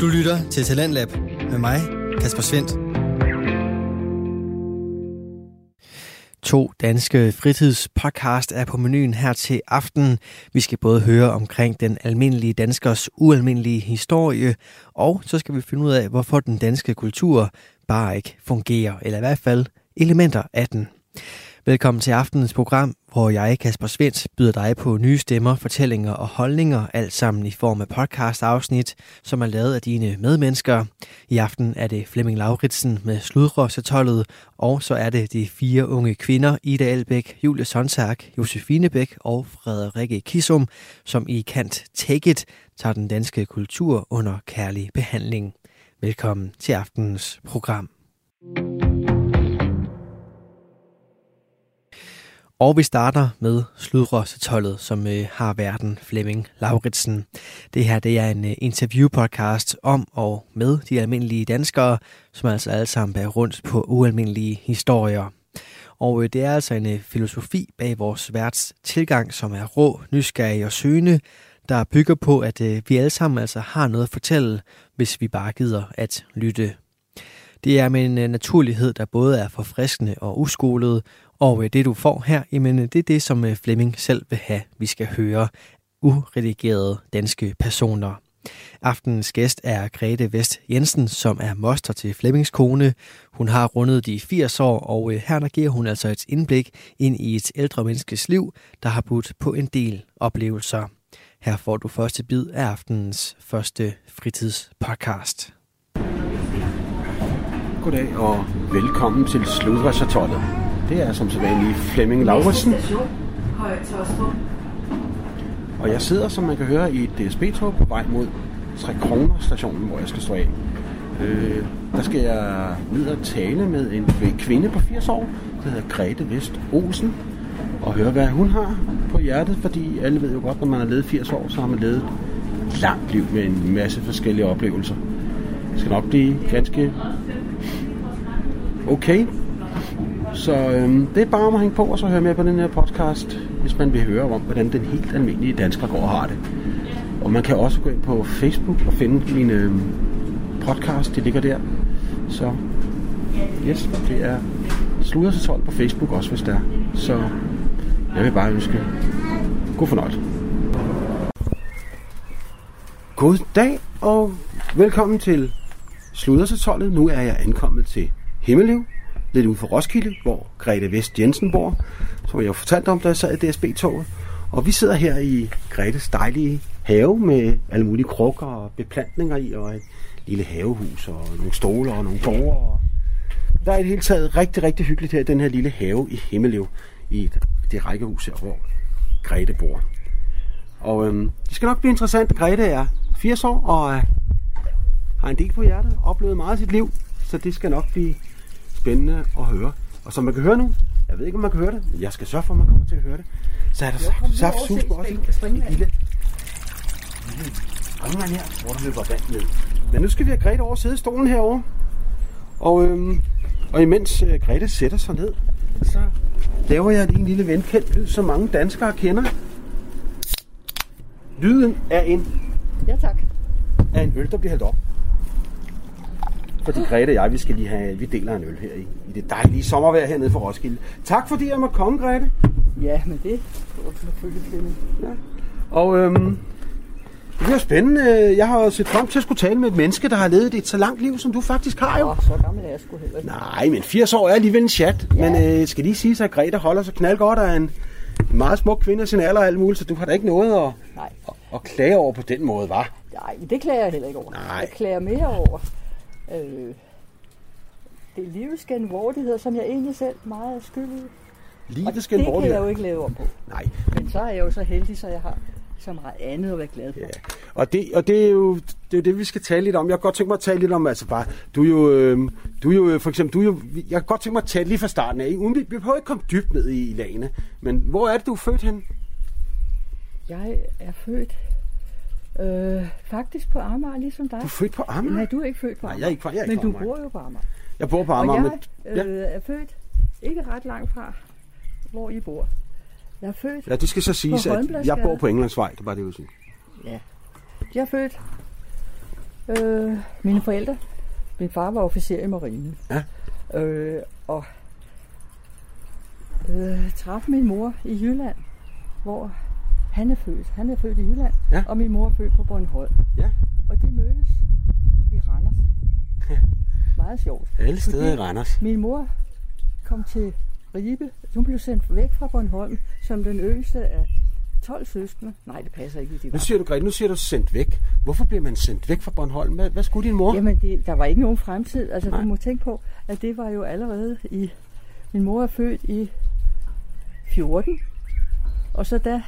Du lytter til Talentlab med mig, Kasper Svendt. To danske fritidspodcast er på menuen her til aften. Vi skal både høre omkring den almindelige danskers ualmindelige historie, og så skal vi finde ud af, hvorfor den danske kultur bare ikke fungerer, eller i hvert fald elementer af den. Velkommen til aftenens program, hvor jeg, Kasper Svendt, byder dig på nye stemmer, fortællinger og holdninger, alt sammen i form af podcast-afsnit, som er lavet af dine medmennesker. I aften er det Flemming Lauritsen med Sludrossetollet, og så er det de fire unge kvinder, Ida Elbæk, Julie Sonntag, Josefine Bæk og Frederikke Kisum, som i Kant Take It tager den danske kultur under kærlig behandling. Velkommen til aftenens program. Og vi starter med Sludrossetollet, som øh, har verden Flemming Lauritsen. Det her det er en øh, interviewpodcast om og med de almindelige danskere, som altså alle sammen bærer rundt på ualmindelige historier. Og øh, det er altså en øh, filosofi bag vores værts tilgang, som er rå, nysgerrig og søgende, der bygger på, at øh, vi alle sammen altså har noget at fortælle, hvis vi bare gider at lytte. Det er med en øh, naturlighed, der både er forfriskende og uskolet, og øh, det du får her, jamen, øh, det er det, som øh, Flemming selv vil have, vi skal høre. Uredigerede danske personer. Aftenens gæst er Grete Vest Jensen, som er moster til Flemmings kone. Hun har rundet de 80 år, og her giver hun altså et indblik ind i et ældre menneskes liv, der har budt på en del oplevelser. Her får du første bid af aftenens første fritidspodcast. Goddag og velkommen til Sludresatollet. Det er som sædvanlig Flemming Lauritsen. Og jeg sidder, som man kan høre, i et DSB-tog på vej mod 3 kroner stationen, hvor jeg skal stå af. Øh, der skal jeg ned og tale med en kvinde på 80 år, der hedder Grete Vest Olsen, og høre, hvad hun har på hjertet, fordi alle ved jo godt, når man har levet 80 år, så har man levet et langt liv med en masse forskellige oplevelser. Det skal nok blive ganske okay. Så øhm, det er bare om at hænge på og så høre med på den her podcast, hvis man vil høre om, hvordan den helt almindelige dansker går og har det. Og man kan også gå ind på Facebook og finde min øhm, podcast, det ligger der. Så yes, det er Sluder 12 på Facebook også, hvis der er. Så jeg vil bare ønske god fornøjelse. God dag og velkommen til Sluder Nu er jeg ankommet til Himmelliv, lidt ude for Roskilde, hvor Grete Vest Jensen bor, som jeg jo fortalte om, da jeg sad i DSB-toget. Og vi sidder her i Gretes dejlige have med alle mulige krukker og beplantninger i, og et lille havehus og nogle stoler og nogle borger. Der er i det hele taget rigtig, rigtig hyggeligt her i den her lille have i Himmellev, i det rækkehus her, hvor Grete bor. Og øhm, det skal nok blive interessant. Grete er 80 år og øh, har en del på hjertet, oplevet meget af sit liv, så det skal nok blive spændende at høre. Og som man kan høre nu, jeg ved ikke, om man kan høre det, men jeg skal sørge for, at man kommer til at høre det. Så er der saft, sus på også. Et lille, springvand her, hvor der løber vand ned. Men nu skal vi have Grete over sidde i stolen herovre. Og, øhm, og imens øh, Grete sætter sig ned, så laver jeg lige en lille venkendt lyd, som mange danskere kender. Lyden er en, Ja, tak. af en øl, der bliver hældt op. Fordi Grete og jeg, vi skal lige have, vi deler en øl her i, i det dejlige sommervejr hernede for Roskilde. Tak fordi jeg måtte komme, Grete. Ja, men det var selvfølgelig. Ja. Og øhm, det bliver spændende. Jeg har set frem til at skulle tale med et menneske, der har levet et så langt liv, som du faktisk har jo. Åh, så gammel er jeg sgu heller ikke. Nej, men 80 år er alligevel en chat. Ja. Men øh, skal lige sige, at Grete holder sig knaldgodt af en meget smuk kvinde af sin alder og alt muligt, så du har da ikke noget at, Nej, at, at klage over på den måde, var? nej, det klager jeg heller ikke over. Nej. Jeg klager mere over øh, det livets genvordigheder, som jeg egentlig selv meget er skyld i. Og Livet skal det kan jeg jo ikke lave om på. Nej, Men så er jeg jo så heldig, så jeg har så meget andet at være glad for. Ja. Og, det, og det, er jo, det er det, vi skal tale lidt om. Jeg kan godt tænke mig at tale lidt om, altså bare, du er jo, øh, du er jo for eksempel, du er jo, jeg kan godt tænke mig at tale lige fra starten af. Uden, vi, vi behøver ikke komme dybt ned i lagene. Men hvor er det, du er født hen? Jeg er født øh, faktisk på Amager, ligesom dig. Du er født på Amager? Nej, du er ikke født på Nej, Amager. jeg er ikke jeg er ikke Men du bor jo på Amager. Jeg bor på Amager. Og jeg men, øh, er født ikke ret langt fra, hvor I bor. Jeg er født, ja, det skal så siges, at jeg bor på Englandsvej. Det var det, jeg sige. ja. Jeg er født Øh, mine forældre. Min far var officer i marinen. Ja. Øh, og øh, traf min mor i Jylland, hvor han er født. Han er født i Jylland, Ja. og min mor er født på Bornholm. Ja. Og de mødtes i Randers. Ja. Meget sjovt. Alle steder i Randers. Min mor kom til Ribe. Hun blev sendt væk fra Bornholm som den yngste af 12 søskende. Nej, det passer ikke. De Nu siger du, Grete, nu siger du sendt væk. Hvorfor bliver man sendt væk fra Bornholm? Hvad, hvad skulle din mor? Jamen, det, der var ikke nogen fremtid. Altså, Nej. du må tænke på, at det var jo allerede i... Min mor er født i 14, og så da...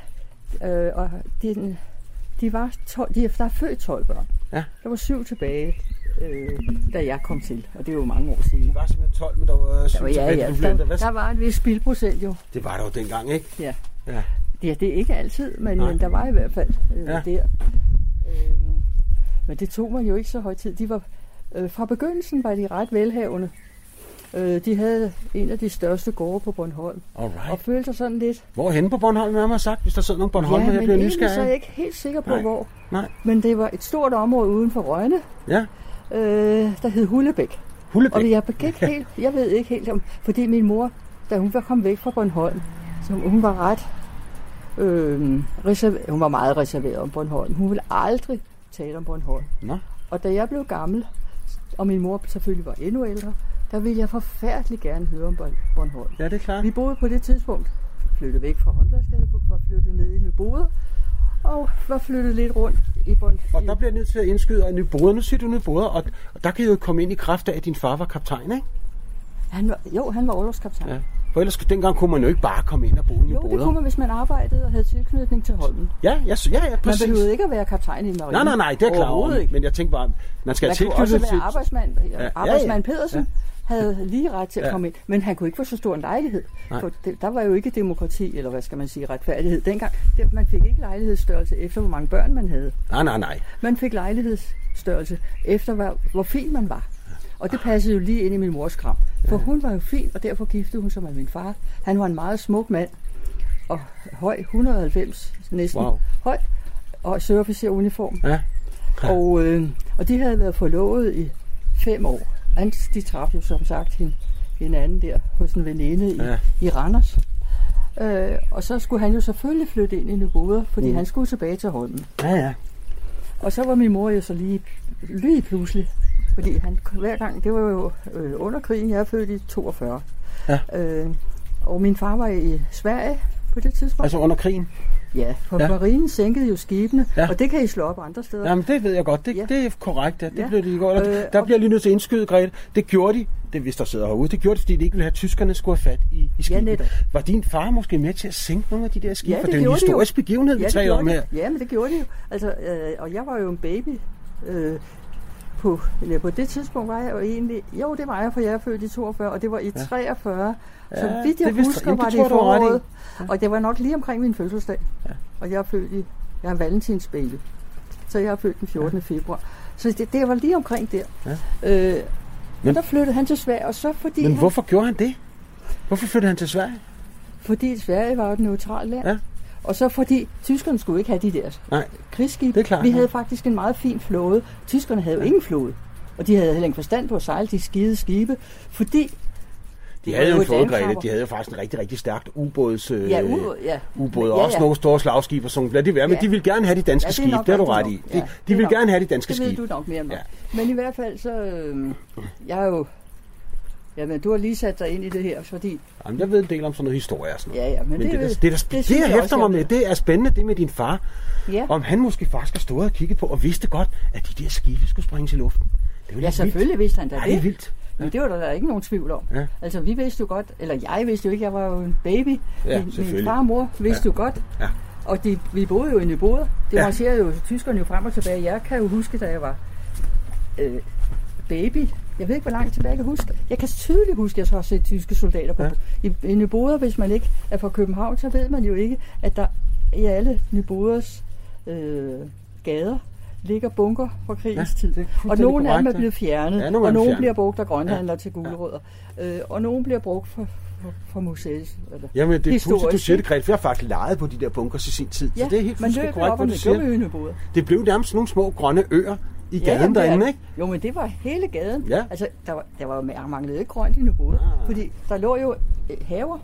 Øh, og de, de var 12, de, der er født 12 børn. Ja. Der var syv tilbage, øh, da jeg kom til, og det er jo mange år siden. Det var simpelthen 12, men der var syv Der var, ja, tilbage. ja, der, hvad- der var en vis spildprocent jo. Det var der jo dengang, ikke? Ja. Ja. Ja, det er ikke altid, men, Nej. men der var i hvert fald øh, ja. der. Øh, men det tog mig jo ikke så høj tid. De var, øh, fra begyndelsen var de ret velhavende. Øh, de havde en af de største gårde på Bornholm. Og Alright. følte sig sådan lidt... Hvor henne på Bornholm, har man sagt, hvis der sidder nogle Bornholm, ja, men bliver egentlig så er jeg ikke helt sikker på, Nej. hvor. Nej. Men det var et stort område uden for Rønne, Ja, øh, der hed Hullebæk. Hullebæk. Og jeg, begik helt, jeg ved ikke helt om, fordi min mor, da hun var kommet væk fra Bornholm, så hun var ret, øh, reserver, hun var meget reserveret om Bornholm. Hun ville aldrig tale om Bornholm. Nå, Og da jeg blev gammel, og min mor selvfølgelig var endnu ældre, der ville jeg forfærdeligt gerne høre om Born- Bornholm. ja, det er klart. Vi boede på det tidspunkt, flyttede væk fra Håndværksgade, var flyttet ned i Nyboder, og var flyttet lidt rundt i Bornholm. Og der bliver jeg nødt til at indskyde, og Nyboder, nu siger du Nyboder, og, og der kan I jo komme ind i kraft af, at din far var kaptajn, ikke? Han var, jo, han var overlovskaptajn. Ja. For ellers dengang kunne man jo ikke bare komme ind og bo i Jo, det kunne man, hvis man arbejdede og havde tilknytning til Holmen. Ja, ja, ja, ja, Man præcis. behøvede ikke at være kaptajn i marinen. Nej, nej, nej, det er jeg klar over. Overhovedet ikke. Men jeg tænkte bare, man skal Man have kunne også være til... arbejdsmand. Ja, ja, Arbejdsmand ja. Havde lige ret til at Ja. komme ind. Men han kunne ikke få så stor en lejlighed. Nej. For det, der var jo ikke demokrati, eller hvad skal man sige, retfærdighed dengang. Det, man fik ikke lejlighedsstørrelse efter, hvor mange børn man havde. Nej, nej, nej. Man fik lejlighedsstørrelse efter, hvor, hvor fin man var. Og det passede jo lige ind i min mors kram. For hun var jo fin, og derfor giftede hun sig med min far. Han var en meget smuk mand. Og høj, 190 næsten. Wow. Høj. Og søofficeruniform. Ja. Og, øh, og de havde været forlovet i fem år. Han, de traf jo som sagt hin, hinanden der hos en veninde i, ja. i Randers. Øh, og så skulle han jo selvfølgelig flytte ind i Nyboder, fordi mm. han skulle tilbage til Holmen. Ja, ja. Og så var min mor jo så lige, lige pludselig, fordi han hver gang, det var jo øh, under krigen, jeg er født i 42. Ja. Øh, og min far var i Sverige på det tidspunkt. Altså under krigen. Ja, for Ja. ja. marinen sænkede jo skibene, Ja. ja. og det kan I slå op andre steder. Jamen, det ved jeg godt. Det, ja. Ja. det er korrekt. Ja. Det Ja. blev de godt. Øh, der bliver lige nødt til at indskyde, Grete. Det gjorde de, det, hvis der sidder herude, det gjorde de, fordi de ikke ville have, at tyskerne skulle have fat i, i skibet. netop. Var din far måske med til at sænke nogle af de der skibe? Ja, For det det er en de jo. historisk begivenhed, vi det taler om her. Ja, men det gjorde de jo. Altså, øh, og jeg var jo en baby. Øh, på, eller på det tidspunkt var jeg jo egentlig... Jo, det var jeg, for jeg er født i 42, og det var i Ja. 43. Ja, Så vidt jeg det husker, det var det i jeg, foråret. Og det var nok lige omkring min fødselsdag. Ja. Og jeg er født i... Jeg er en valentinsbaby. Så jeg er født den 14. februar. Så det, det var lige omkring der. Ja. Øh, Men- der flyttede han til Sverige, og så fordi, Men han, hvorfor gjorde han det? Hvorfor flyttede han til Sverige? fordi Sverige var jo et neutralt land. Ja. Og så fordi tyskerne skulle ikke have de der Nej, krigsskib. Det er klart, Vi ja. havde faktisk en meget fin flåde. Tyskerne havde jo ingen flåde. Og de havde heller ikke forstand på at sejle de skide skibe, fordi... de havde jo en flåde, Grete. De havde jo faktisk en rigtig, rigtig stærkt ubåds... Øh, Ja, u- ja. ubåde, og Ja, også ja. nogle store slagskibe og sådan noget. Det være, men Ja. de vil gerne have de danske Ja, det er skibe. nok Det har du ret i. De, Ja, de vil nok- gerne have de danske Det ved skibe. du nok mere end mig. Ja. Men i hvert fald så... Øh, jeg er jo... Jamen, du har lige sat dig ind i det her, fordi... Jamen, jeg ved en del om sådan noget historie og sådan noget. Ja, ja, men, Men det, det, det, det, det, det, det, det jeg hæfter mig med, det er spændende, det med din far. Ja. Om han måske faktisk har stået og kigget på, og vidste godt, at de der skibe skulle springes i luften. Det jo Ja, selvfølgelig vidste han da vildt. Ja, det er det. vildt. Men det var der ikke nogen tvivl om. Ja. Altså, vi vidste jo godt, eller jeg vidste jo ikke, jeg var jo en baby. Ja, min, min far og mor vidste jo godt. Ja. Og de, vi boede jo i Nyboder. Det Ja. ja. marcherede jo tyskerne jo frem og tilbage. Jeg kan jo huske, da jeg var øh, baby. Jeg ved ikke, hvor langt tilbage jeg kan huske. Jeg kan tydeligt huske, at jeg så har set tyske soldater på. Ja. Ja. I, I Nyboder, hvis man ikke er fra København, så ved man jo ikke, at der i alle Nyboders øh, gader ligger bunker fra krigens Ja, tid. Og nogle af dem er blevet fjernet, Ja, ja, nogle og nogle bliver brugt af grønhandlere ja. til gulerødder. Øh, og nogle bliver brugt for, for, for museet. Eller Jamen, det er fuldstændig, du siger det? Grete. for Jeg har faktisk leget på de der bunkers i sin tid. Ja, så det er helt man løb korrekt, op og det Nyboder. Det blev nærmest nogle små grønne øer i Ja, gaden jamen, det er- derinde, ikke? Jo, men det var hele gaden. Ja. Altså, der, var, der var der manglede ikke grønt i Nybrode. Ah. Fordi der lå jo øh, haver,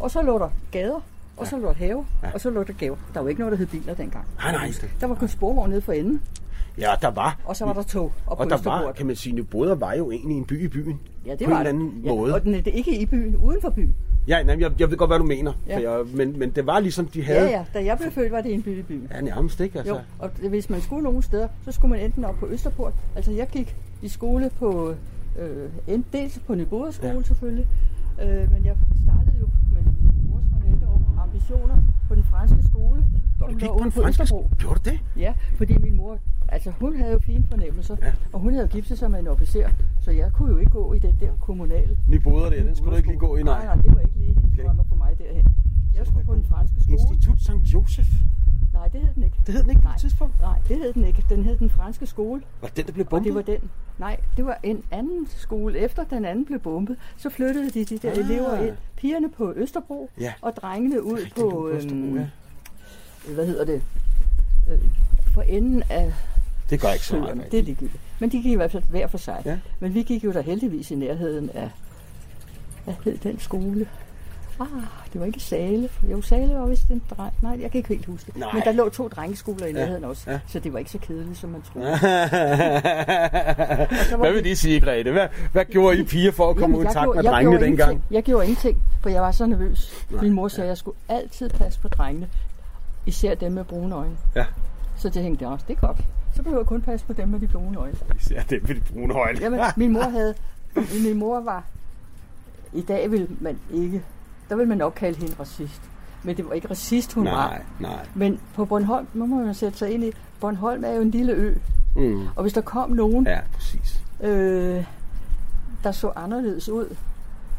og så lå der gader, og så lå der haver, og så lå der gaver. Der var ikke noget, der hed biler dengang. Nej, nej. Der var kun sporvogn nede for enden, Ja, der var. og så var der tog op på Og der var, Østerport. kan man sige, Nyboder var jo egentlig en by i byen. Ja, det på var en eller anden ja, måde. Og den er det ikke i byen, uden for byen. Ja, nej, jeg, jeg ved godt, hvad du mener. Ja. For jeg, men, men det var ligesom, de havde... Ja, ja. Da jeg blev født, var det en by i byen. Ja, nærmest ikke, altså. Jo, og hvis man skulle nogen steder, så skulle man enten op på Østerport. Altså jeg gik i skole på, øh, en dels på Nyboder skole ja. selvfølgelig, øh, men jeg startede jo med mors ambitioner på den franske skole. Når du gik på en fransk skole, gjorde du det? Ja, fordi min mor, altså hun havde jo fine fornemmelser, Ja. og hun havde giftet sig med en officer, så jeg kunne jo ikke gå i den der kommunale Nyboder der, den skulle du ikke lige gå i, nej. Nej, nej, det var ikke lige hendes Okay. drømmer for mig derhen. Jeg skulle på den franske skole. Institut St. Joseph. Nej, det hed den ikke. Det hed den ikke på Nej. et tidspunkt. Nej, det hed den ikke. Den hed den franske skole. Var det den, der blev Og bombet? det var den. Nej, det var en anden skole. Efter den anden blev bombet, så flyttede de de der ah. elever ind. Pigerne på Østerbro, Ja. og drengene ud Rigtig på, på Østerbro, øhm, ja. Hvad hedder det, øh, for enden af Det gør ikke så søerne. meget. Det er ligegyldigt. Men de gik i hvert fald hver for sig. Ja. Men vi gik jo der heldigvis i nærheden af, hvad hed den skole? Ah, det var ikke Sale. Jo, Sale var vist en dreng. Nej, jeg kan ikke helt huske. Nej. Men der lå to drengeskoler i nærheden også. ja. Så det var ikke så kedeligt, som man troede. Hvad vi- vil de sige, Grete? Hvad, hvad gjorde I piger for at komme ud i jeg takt gjorde- med drengene dengang? Jeg gjorde ingenting, for jeg var så nervøs. Nej, Min mor sagde, at jeg skulle altid passe på drengene. Især dem med brune øjne. Ja, Så det tænkte jeg også, det er godt. Så behøver jeg kun passe på dem med de brune øjne. især det med de brune øjne. Jamen, min mor havde... Min mor var... I dag vil man ikke... Der vil man nok kalde hende racist. Men det var ikke racist, hun var. Nej, nej. Men på Bornholm, nu må man sætte sig ind i, Bornholm er jo en lille ø. Mm. Og hvis der kom nogen, Ja, præcis. øh, der så anderledes ud,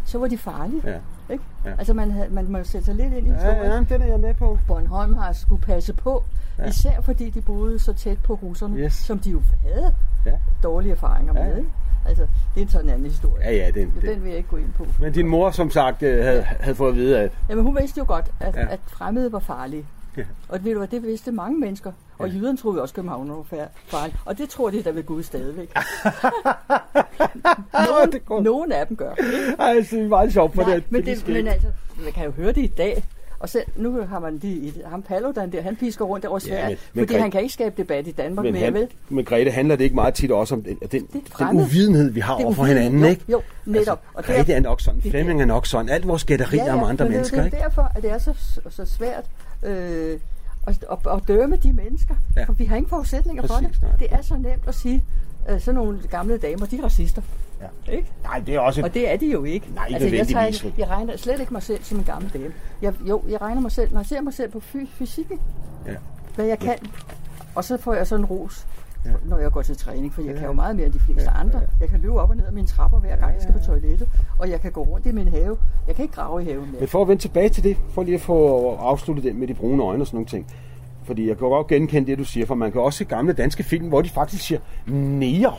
så var de farlige. Ja. Ikke? Ja. Altså man, havde, man må sætte sig lidt ind i Ja, historien. ja, den er jeg med på. Bornholm har skulle passe på, Ja. ja. især fordi de boede så tæt på russerne, Yes. som de jo havde Ja. dårlige erfaringer Ja. med. Ikke? Altså, det er en sådan anden historie. Ja, ja, den, Men den. Vil jeg ikke gå ind på. Men din mor, som sagt, øh, havde, havde fået at vide, at Jamen, hun vidste jo godt, at, Ja. ja. at fremmede var farlige. Ja. Og ved du hvad, det vidste mange mennesker. Og Ja. ja. jyderne troede også, København var farlig. Og det tror de da ved Gud stadigvæk. Nogen, nogen af dem gør. ikke? Ej, det er meget sjovt for Nej, det. men, det, men altså, man kan jo høre det i dag. Og selv, nu har man lige ham Paludan der, han pisker rundt over Sverige, men- ja, men fordi Gre- han kan ikke skabe debat i Danmark men, mere, han, vel? men Grete, handler det ikke meget tit også om den, den, den uvidenhed, vi har er over for hinanden, Jo, ikke? jo, netop. Altså, Og det er- Grete er nok sådan, Flemming er nok sådan, alt vores gætterier om andre men mennesker, det er ikke? derfor, at det er så, så svært øh, at, at, at dømme de mennesker. Ja. Ja. For vi har ingen forudsætninger for Præcis, det. nej. Det er så nemt at sige, at sådan nogle gamle damer, de er racister. Ja. Ikke? Nej, det er også... Og det er de jo ikke. Nej, altså, jeg, tager, jeg regner slet ikke mig selv som en gammel dame. Jeg, jo, jeg regner mig selv, når jeg ser mig selv på fy, fysikken, Ja. hvad jeg kan, og så får jeg sådan en ros, Ja. når jeg går til træning, for jeg Ja. kan jo meget mere end de fleste Ja, andre. Jeg kan løbe op og ned ad mine trapper hver gang, jeg skal på toilettet, og jeg kan gå rundt i min have. Jeg kan ikke grave i haven mere. Men for at vende tilbage til det, for lige at få afsluttet det med de brune øjne og sådan nogle ting. Fordi jeg kan godt genkende det, du siger, for man kan også se gamle danske film, hvor de faktisk siger nære.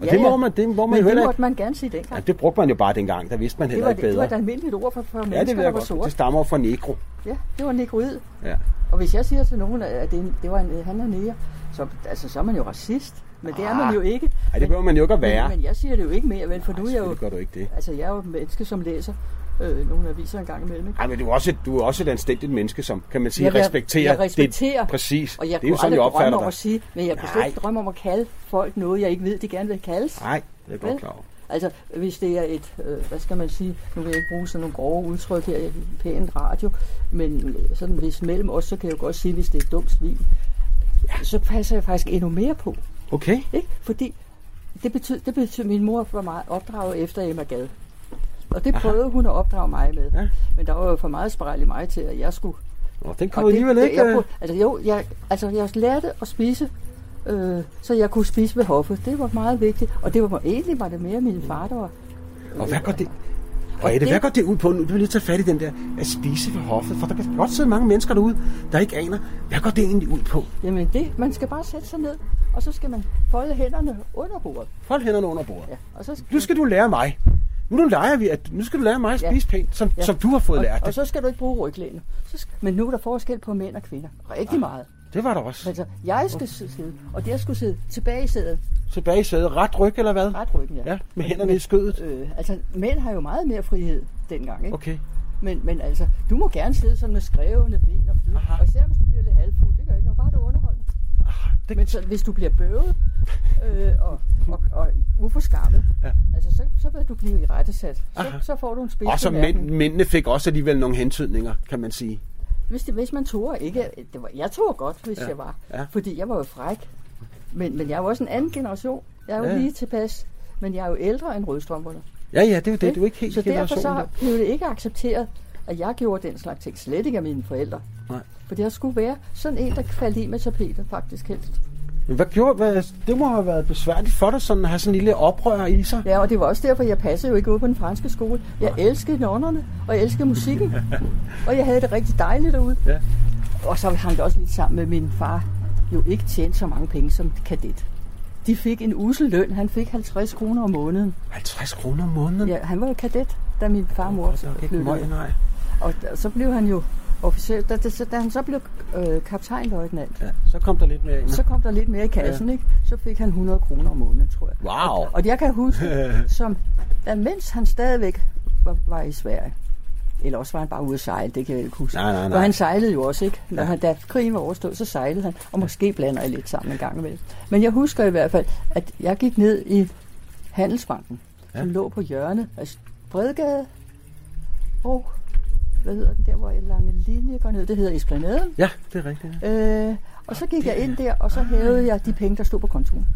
Og Ja, det må ja. man, det må man Men jo det heller måtte man gerne sige dengang. Ja, det brugte man jo bare dengang, der vidste man Det heller var, ikke det, det var bedre. et almindeligt ord for, for Ja, det mennesker, ved der var godt. sorte. Det stammer fra negro. Ja, det var negroid. Ja. Og hvis jeg siger til nogen, at det, det var en, han er nære, så, altså, så er man jo racist. Men det er man jo ikke. Ej, det behøver man jo ikke at være. Men, men jeg siger det jo ikke mere, vel? For nu er jeg jo... Gør du ikke det. Altså, jeg er jo et menneske, som læser øh, nogle aviser en gang imellem. Ikke? Ej, men du er også, du er også et anstændigt menneske, som, kan man sige, Jeg respekterer. jeg respekterer. Det, præcis. Og jeg det er jo sådan, jeg opfatter drømme om dig. at sige, men jeg kunne slet Nej. ikke drømme om at kalde folk noget, jeg ikke ved, de gerne vil kaldes. Nej, det er godt Vel? klar over. Altså, hvis det er et, øh, hvad skal man sige, nu vil jeg ikke bruge sådan nogle grove udtryk her i pænt radio, men øh, sådan hvis mellem os, så kan jeg jo godt sige, hvis det er et dumt svin, så passer jeg faktisk endnu mere på. Okay. Ikke? Fordi det betyder, det betyder, min mor var meget opdraget efter Emma Gad. Og det prøvede hun at opdrage mig med. Ja. Men der var jo for meget spejl i mig til, at jeg skulle... Og den kommer alligevel ikke... jeg, øh, prøvede- altså, jo, jeg, altså, jeg lærte at spise, øh, så jeg kunne spise ved hoffet. Det var meget vigtigt. Og det var egentlig var det mere min far, der var... Og hvad går det... Grete, det- hvad går det ud på? Nu vil jeg lige tage fat i den der at spise ved hoffet, for der kan godt sidde mange mennesker derude, der ikke aner, hvad går det egentlig ud på? Jamen det, man skal bare sætte sig ned, og så skal man folde hænderne under bordet. Fold hænderne under bordet. Ja, og så skal, Nu skal du lære mig. Nu, nu leger vi, at nu skal du lære mig at Ja. spise pænt, som, Ja. som du har fået og, lært og det. så skal du ikke bruge ryglænet. Så skal, men nu er der forskel på mænd og kvinder. Rigtig meget. Det var der også. Altså, jeg skal sidde, og der skulle sidde tilbage i sædet. Tilbage i sædet. Ret ryg, eller hvad? Ret ryggen, ja. Ja, med hænderne i skødet. Øh, altså, mænd har jo meget mere frihed dengang, ikke? Okay. Men, men altså, du må gerne sidde sådan med skrevne ben og flyde. Aha. Og især hvis du bliver lidt halvfuld, det gør ikke noget, bare du underholder. Ah, det, Men så, hvis du bliver bøvet øh, og, og, og uforskammet, Ja. altså, så, så vil du blive i rettesat. Så, Aha. så får du en spids og så mænd, mændene fik også alligevel nogle hentydninger, kan man sige. Hvis, det, hvis man tog ikke, det var, jeg tog godt, hvis Ja. jeg var. Ja. Fordi jeg var jo fræk. Men, men jeg er jo også en anden generation. Jeg er jo Ja. lige tilpas. Men jeg er jo ældre end rødstrømperne. Ja, ja, det er jo det. Du er ikke helt så derfor generationen så der. blev det ikke accepteret, at jeg gjorde den slags ting. Slet ikke af mine forældre. Nej. For det skulle være sådan en, der faldt i med tapetet, faktisk helst. Hvad gjorde, hvad, det må have været besværligt for dig, sådan at have sådan en lille oprør i sig. Ja, og det var også derfor, jeg passede jo ikke ud på den franske skole. Jeg elskede nonnerne, og jeg elskede musikken. og jeg havde det rigtig dejligt derude. Ja. Og så hang det også lidt sammen med min far. Jo ikke tjente så mange penge som kadet. De fik en usel løn. Han fik 50 kroner om måneden. 50 kroner om måneden? Ja, han var jo kadet, da min far og mor ikke flyttede. nej. Og så blev han jo officielt, da, da, da han så blev øh, kaptajnløjtnant, Ja, så kom der lidt mere ind. så kom der lidt mere i kassen, ikke? Så fik han 100 kroner om måneden, tror jeg. Wow. Og jeg kan huske, som, da mens han stadigvæk var, var i Sverige, eller også var han bare ude at sejle, det kan jeg ikke huske. Nej, nej, nej. For han sejlede jo også, ikke? Når han, da krigen var overstået, så sejlede han, og måske blander jeg lidt sammen en gang imellem. Men jeg husker i hvert fald, at jeg gik ned i Handelsbanken, ja. som lå på hjørnet af Bredgade og, hvad hedder den der, hvor en lange linje går ned, det hedder Esplanaden. Ja, det er rigtigt. Ja. Øh, og så gik jeg ind der, og så hævede jeg de penge, der stod på kontoen.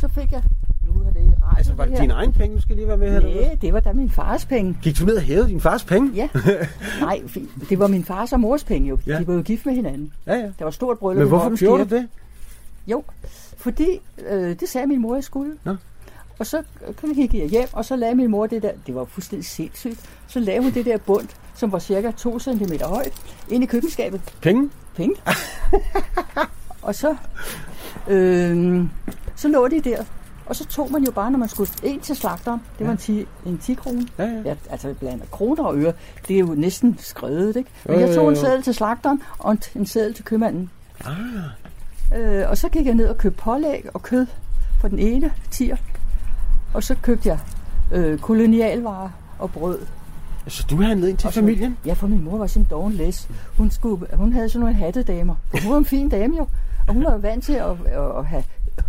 Så fik jeg, nu er det radio, Altså, var det her. dine egne penge, du skal lige være med her? Nej, det var da min fars penge. Gik du ned og hævede din fars penge? Ja. Nej, det var min fars og mors penge jo. Ja. De var jo gift med hinanden. Ja, ja. Der var stort bryllup Men hvorfor gjorde du det? Jo, fordi øh, det sagde min mor, jeg skulle. Nå. Og så øh, gik jeg hjem, og så lagde min mor det der, det var fuldstændig sindssygt, så lavede hun det der bund, som var cirka 2 cm højt, ind i køkkenskabet. Penge? Penge. og så, øh, så lå de der. Og så tog man jo bare, når man skulle en til slagteren, det var en 10, en 10 krone. Ja, ja. Ja, altså blandt kroner og øre, det er jo næsten skrevet, ikke? Men jeg tog en seddel til slagteren og en, en seddel til købmanden. Ah, Øh, og så gik jeg ned og købte pålæg og kød for den ene tier. Og så købte jeg øh, kolonialvarer og brød. Så du handlede ind til Og så- familien? Ja, for min mor var sådan en doven læs. Hun, skulle, hun havde sådan nogle hattedamer. For hun var en fin dame jo. Og hun var jo vant til at, at, at have...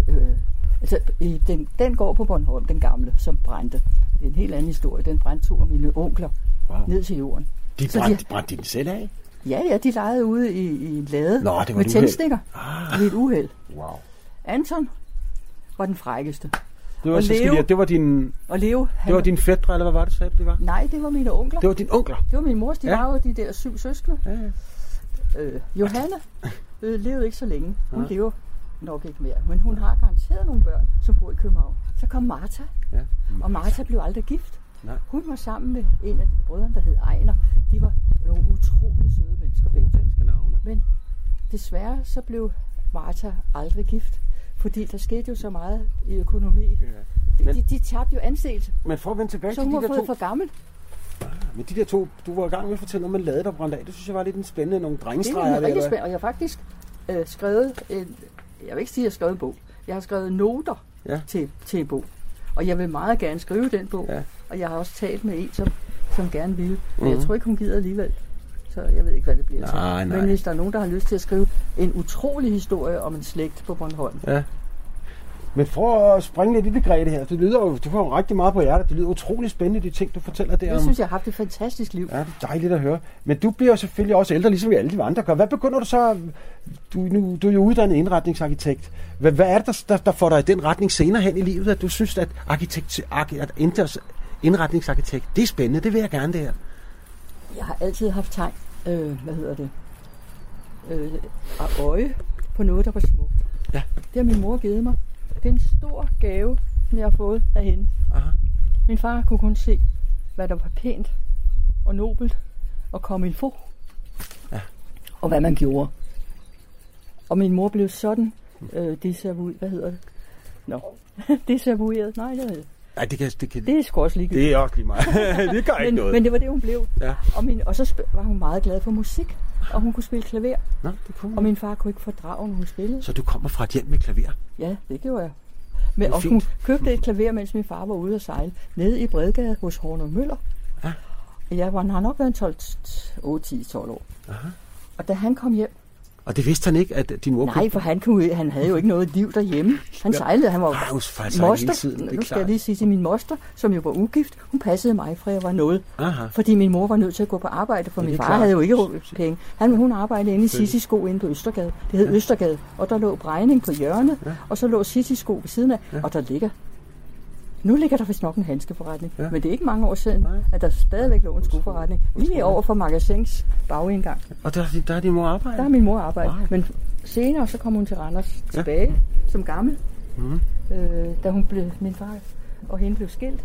Øh, altså, den, den går på Bornholm, den gamle, som brændte. Det er en helt anden historie. Den brændte to af mine onkler Wow. ned til jorden. De Så de- brændte, brændte de den selv af? Ja, ja, de legede ude i, i en lade Nå, det var med tændstikker. Ah, Ved et uheld. wow. Anton var den frækkeste. Det var, Og så lige, det var din, Og Leo, han, det var din fætter, eller hvad var det, sagde du, det var? Nej, det var mine onkler. Det var din onkler. Det var min mors, de Ja. var jo de der syv søskende. Ja, ja. Øh, Johanne øh, levede ikke så længe. Hun ja. lever nok ikke mere. Men hun har garanteret nogle børn, som bor i København. Så kom Martha, ja. og Martha blev aldrig gift. Nej. Hun var sammen med en af brødrene, der hed Ejner. De var nogle utrolig søde mennesker to. Danske navne. Men desværre så blev Martha aldrig gift. Fordi der skete jo så meget i økonomi. Ja. De, Men- de, de tabte jo anseelse. Men for at vende tilbage Så til de der to, for gammel. men de der to, du var i gang med at fortælle om en lade, der brændte af. Det synes jeg var lidt en spændende, nogle Det er drengestreger. jo der, rigtig spændende, og jeg har faktisk øh, skrevet, en, jeg vil ikke sige, at jeg har skrevet en bog. Jeg har skrevet noter Ja. til, til en bog. Og jeg vil meget gerne skrive den bog. Ja. Og jeg har også talt med en, som, som gerne vil. Men Mhm. jeg tror ikke, hun gider alligevel. Så jeg ved ikke, hvad det bliver Nej, til. nej. Men hvis der er nogen, der har lyst til at skrive en utrolig historie om en slægt på Bornholm. Ja. Men for at springe lidt i det, Grete her, det lyder jo, du har jo rigtig meget på hjertet. Det lyder utrolig spændende, de ting, du fortæller der Jeg synes, jeg har haft et fantastisk liv. Ja, det er dejligt at høre. Men du bliver jo selvfølgelig også ældre, ligesom vi alle de andre gør. Hvad begynder du så? Du, nu, du er jo uddannet indretningsarkitekt. Hvad, hvad er det, der, der, der får dig i den retning senere hen i livet, at du synes, at, arkitekt, arki- at indre- indretningsarkitekt, det er spændende, det vil jeg gerne det her. Jeg har altid haft tegn, øh, hvad hedder det, øh, øje på noget, der var smukt. Ja. Det har min mor givet mig. Det er en stor gave, som jeg har fået af hende. Aha. Min far kunne kun se, hvad der var pænt og nobelt og kom få. Ja. Og hvad man gjorde. Og min mor blev sådan øh, desavoueret. Hvad hedder det? Nå, desavoueret. Nej, det, hedder det. Nej, det kan, det kan, det er sgu også ligegyldigt. det er også lige meget. det gør ikke Men, noget. men det var det, hun blev. Ja. Og, min, og så var hun meget glad for musik. Og hun kunne spille klaver. Nå, det kunne Og man. min far kunne ikke fordrage, når hun spillede. Så du kommer fra et hjem med klaver? Ja, det gjorde jeg. Men, og fint. hun købte et klaver, mens min far var ude at sejle, nede i Bredgade hos Horner Møller. Ja. Jeg var, han har nok været en 12, 8, 10, 12 år. Aha. Og da han kom hjem, Og det vidste han ikke, at din mor nej, for han, kunne, han havde jo ikke noget liv derhjemme. Han sejlede, han var faktisk sejlede hele tiden, det er nu skal klart. jeg lige sige til min moster, som jo var ugift, hun passede mig, fra jeg var noget. Aha. Fordi min mor var nødt til at gå på arbejde, for Ja, min far klart. havde jo ikke penge. Han, hun arbejdede inde i Sissi sko inde på Østergade. Det hed Østergade. Og der lå Brejning på hjørnet, Ja. og så lå Sissi sko ved siden af, og der ligger nu ligger der vist nok en handskeforretning, Ja. ja. men det er ikke mange år siden, Nej. at der stadigvæk lå en skoforretning. Lige over for magasins bagindgang. Og der, er der er din mor arbejde? Der har min mor arbejdet. Wow. Men senere så kom hun til Randers Ja. tilbage som gammel. Mhm. Øh, da hun blev, min far og hende blev skilt,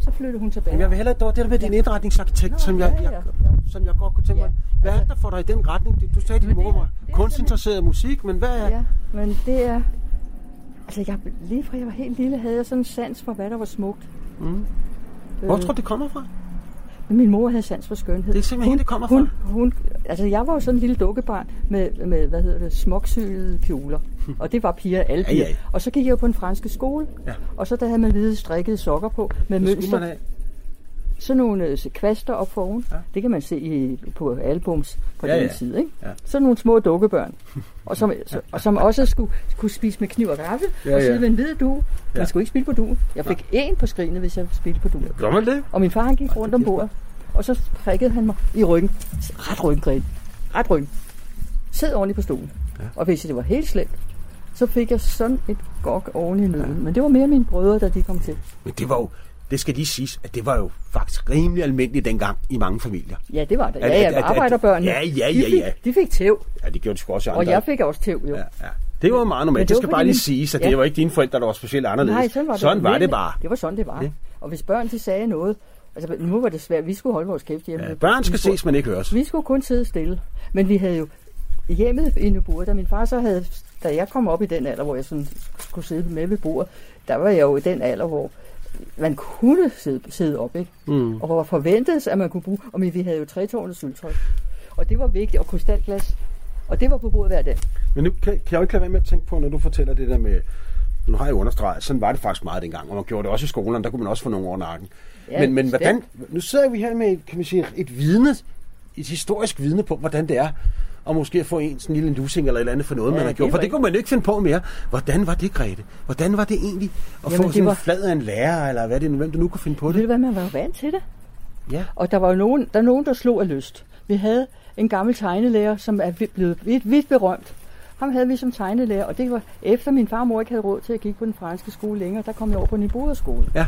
så flyttede hun tilbage. Men jeg vil hellere, det var det der med din indretningsarkitekt, Nå, som jeg, ja, ja, jeg, ja. som jeg godt kunne tænke mig. Ja, Hvad er det, der får dig i den retning? Du sagde, at din mor er- var er kunstinteresseret i musik, men hvad er... Ja, men det er... Altså, jeg, lige fra jeg var helt lille, havde jeg sådan en sans for, hvad der var smukt. Mm. Hvor tror du, det kommer fra? Min mor havde sans for skønhed. Det er simpelthen hende, det kommer hun, fra. Hun, altså, jeg var jo sådan en lille dukkebarn med, med hvad hedder det, smoksylede kjoler. Og det var piger, alle piger. ja, ja. Og så gik jeg jo på en franske skole. Ja. Og så der havde man hvide strikkede sokker på med mønster. Sådan nogle øh, kvaster op foroven. Ja. Ja. Det kan man se i, på albums på Ja, ja, den ja. side. Ikke? Ja. Sådan nogle små dukkebørn. og, som, så, og som også skulle, skulle spise med kniv og gaffel. Ja, Ja, og ja. sidde ved en hvid du. Man Ja. skulle ikke spille på duen. Jeg fik én på skrinet, hvis jeg spillede på duen. Gør man det? Og min far han gik rundt om bordet, og så prikkede han mig i ryggen. Ret ryggen. Ret ryggen. Sid ordentligt på stolen. Ja. Ja. Og hvis det var helt slemt, så fik jeg sådan et gok oven i nøden. Ja. Men det var mere mine brødre, da de kom til. Men det var jo, det skal lige siges, at det var jo faktisk rimelig almindeligt dengang i mange familier. Ja, det var det. Ja, ja, arbejderbørnene. Ja, ja, de ja, fik, ja. De fik tæv, Ja, det gjorde de sgu også andre. og jeg fik også tæv, jo. Ja, ja. Det var meget normalt. det Det skal bare lige siges, at Ja. det var ikke dine forældre, der var specielt anderledes. Nej, sådan var det. Sådan var det bare. Det var sådan, det var. Ja. Og hvis børn de sagde noget, altså nu var det svært, vi skulle holde vores kæft hjemme. Ja, børn skal skulle- ses, men ikke høres. Vi skulle kun sidde stille. Men vi havde jo i hjemmet i Nyborg, da min far så havde, da jeg kom op i den alder, hvor jeg sådan skulle sidde med ved bordet, der var jeg jo i den alder, hvor man kunne sidde, sidde op, ikke? Mm. Og hvor forventedes, at man kunne bruge, og men vi havde jo trætårnet syltøj. Og det var vigtigt, og krystalglas. Og det var på bordet hver dag. Men nu kan, kan jeg jo ikke lade være med at tænke på, når du fortæller det der med... Nu har jeg understreget, sådan var det faktisk meget dengang, og man gjorde det også i skolerne, der kunne man også få nogle over nakken. Ja, men, men hvordan, nu sidder vi her med, kan man sige, et vidne, et historisk vidne på, hvordan det er, og måske få en sådan en lille lusing eller et eller andet for noget, Ja, man har det gjort. For det kunne man ikke finde på mere. Hvordan var det, Grete? Hvordan var det egentlig at Jamen, få det sådan var- en flad af en lærer, eller hvad det nu, hvem du nu kunne finde på Ved du det? hvad, man var jo vant til det. Ja. Og der var jo nogen, der, er nogen, der slog af lyst. Vi havde en gammel tegnelærer, som er blevet vidt, vidt berømt. Ham havde vi som tegnelærer, og det var efter min far og mor ikke havde råd til at kigge på den franske skole længere, der kom jeg over på Niboder skole. Ja.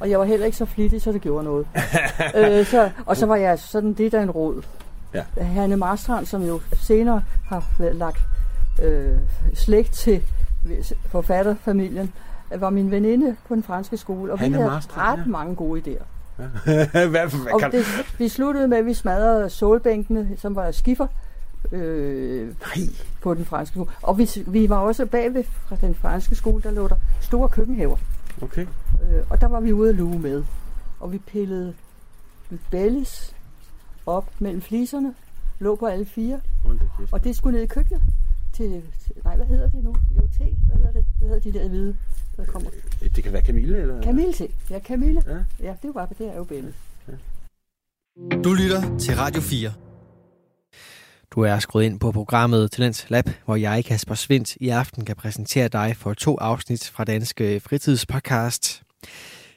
Og jeg var heller ikke så flittig, så det gjorde noget. øh, så, og så var jeg sådan lidt af en råd. Ja. Hanne Marstrand, som jo senere har lagt øh, slægt til forfatterfamilien, var min veninde på den franske skole, og Hanne vi havde Marstrand, ret ja. mange gode idéer. hvad, hvad Og kan... det, vi sluttede med, at vi smadrede solbænkene, som var skiffer, øh, Nej. på den franske skole. Og vi, vi var også bagved fra den franske skole, der lå der store køkkenhaver. Okay. Øh, og der var vi ude at luge med. Og vi pillede bellis op mellem fliserne, lå på alle fire, og det skulle ned i køkkenet. Til, til, nej, hvad hedder det nu? Jo, te. Hvad hedder det? Hvad hedder de der hvide, der kommer? Det kan være Camille, eller? Camille te. Ja, Camille. Ja. Ja, det var det er jo bellis. Du lytter til Radio 4. Du er skruet ind på programmet Talents Lab, hvor jeg, Kasper Svindt, i aften kan præsentere dig for to afsnit fra Danske Fritidspodcast.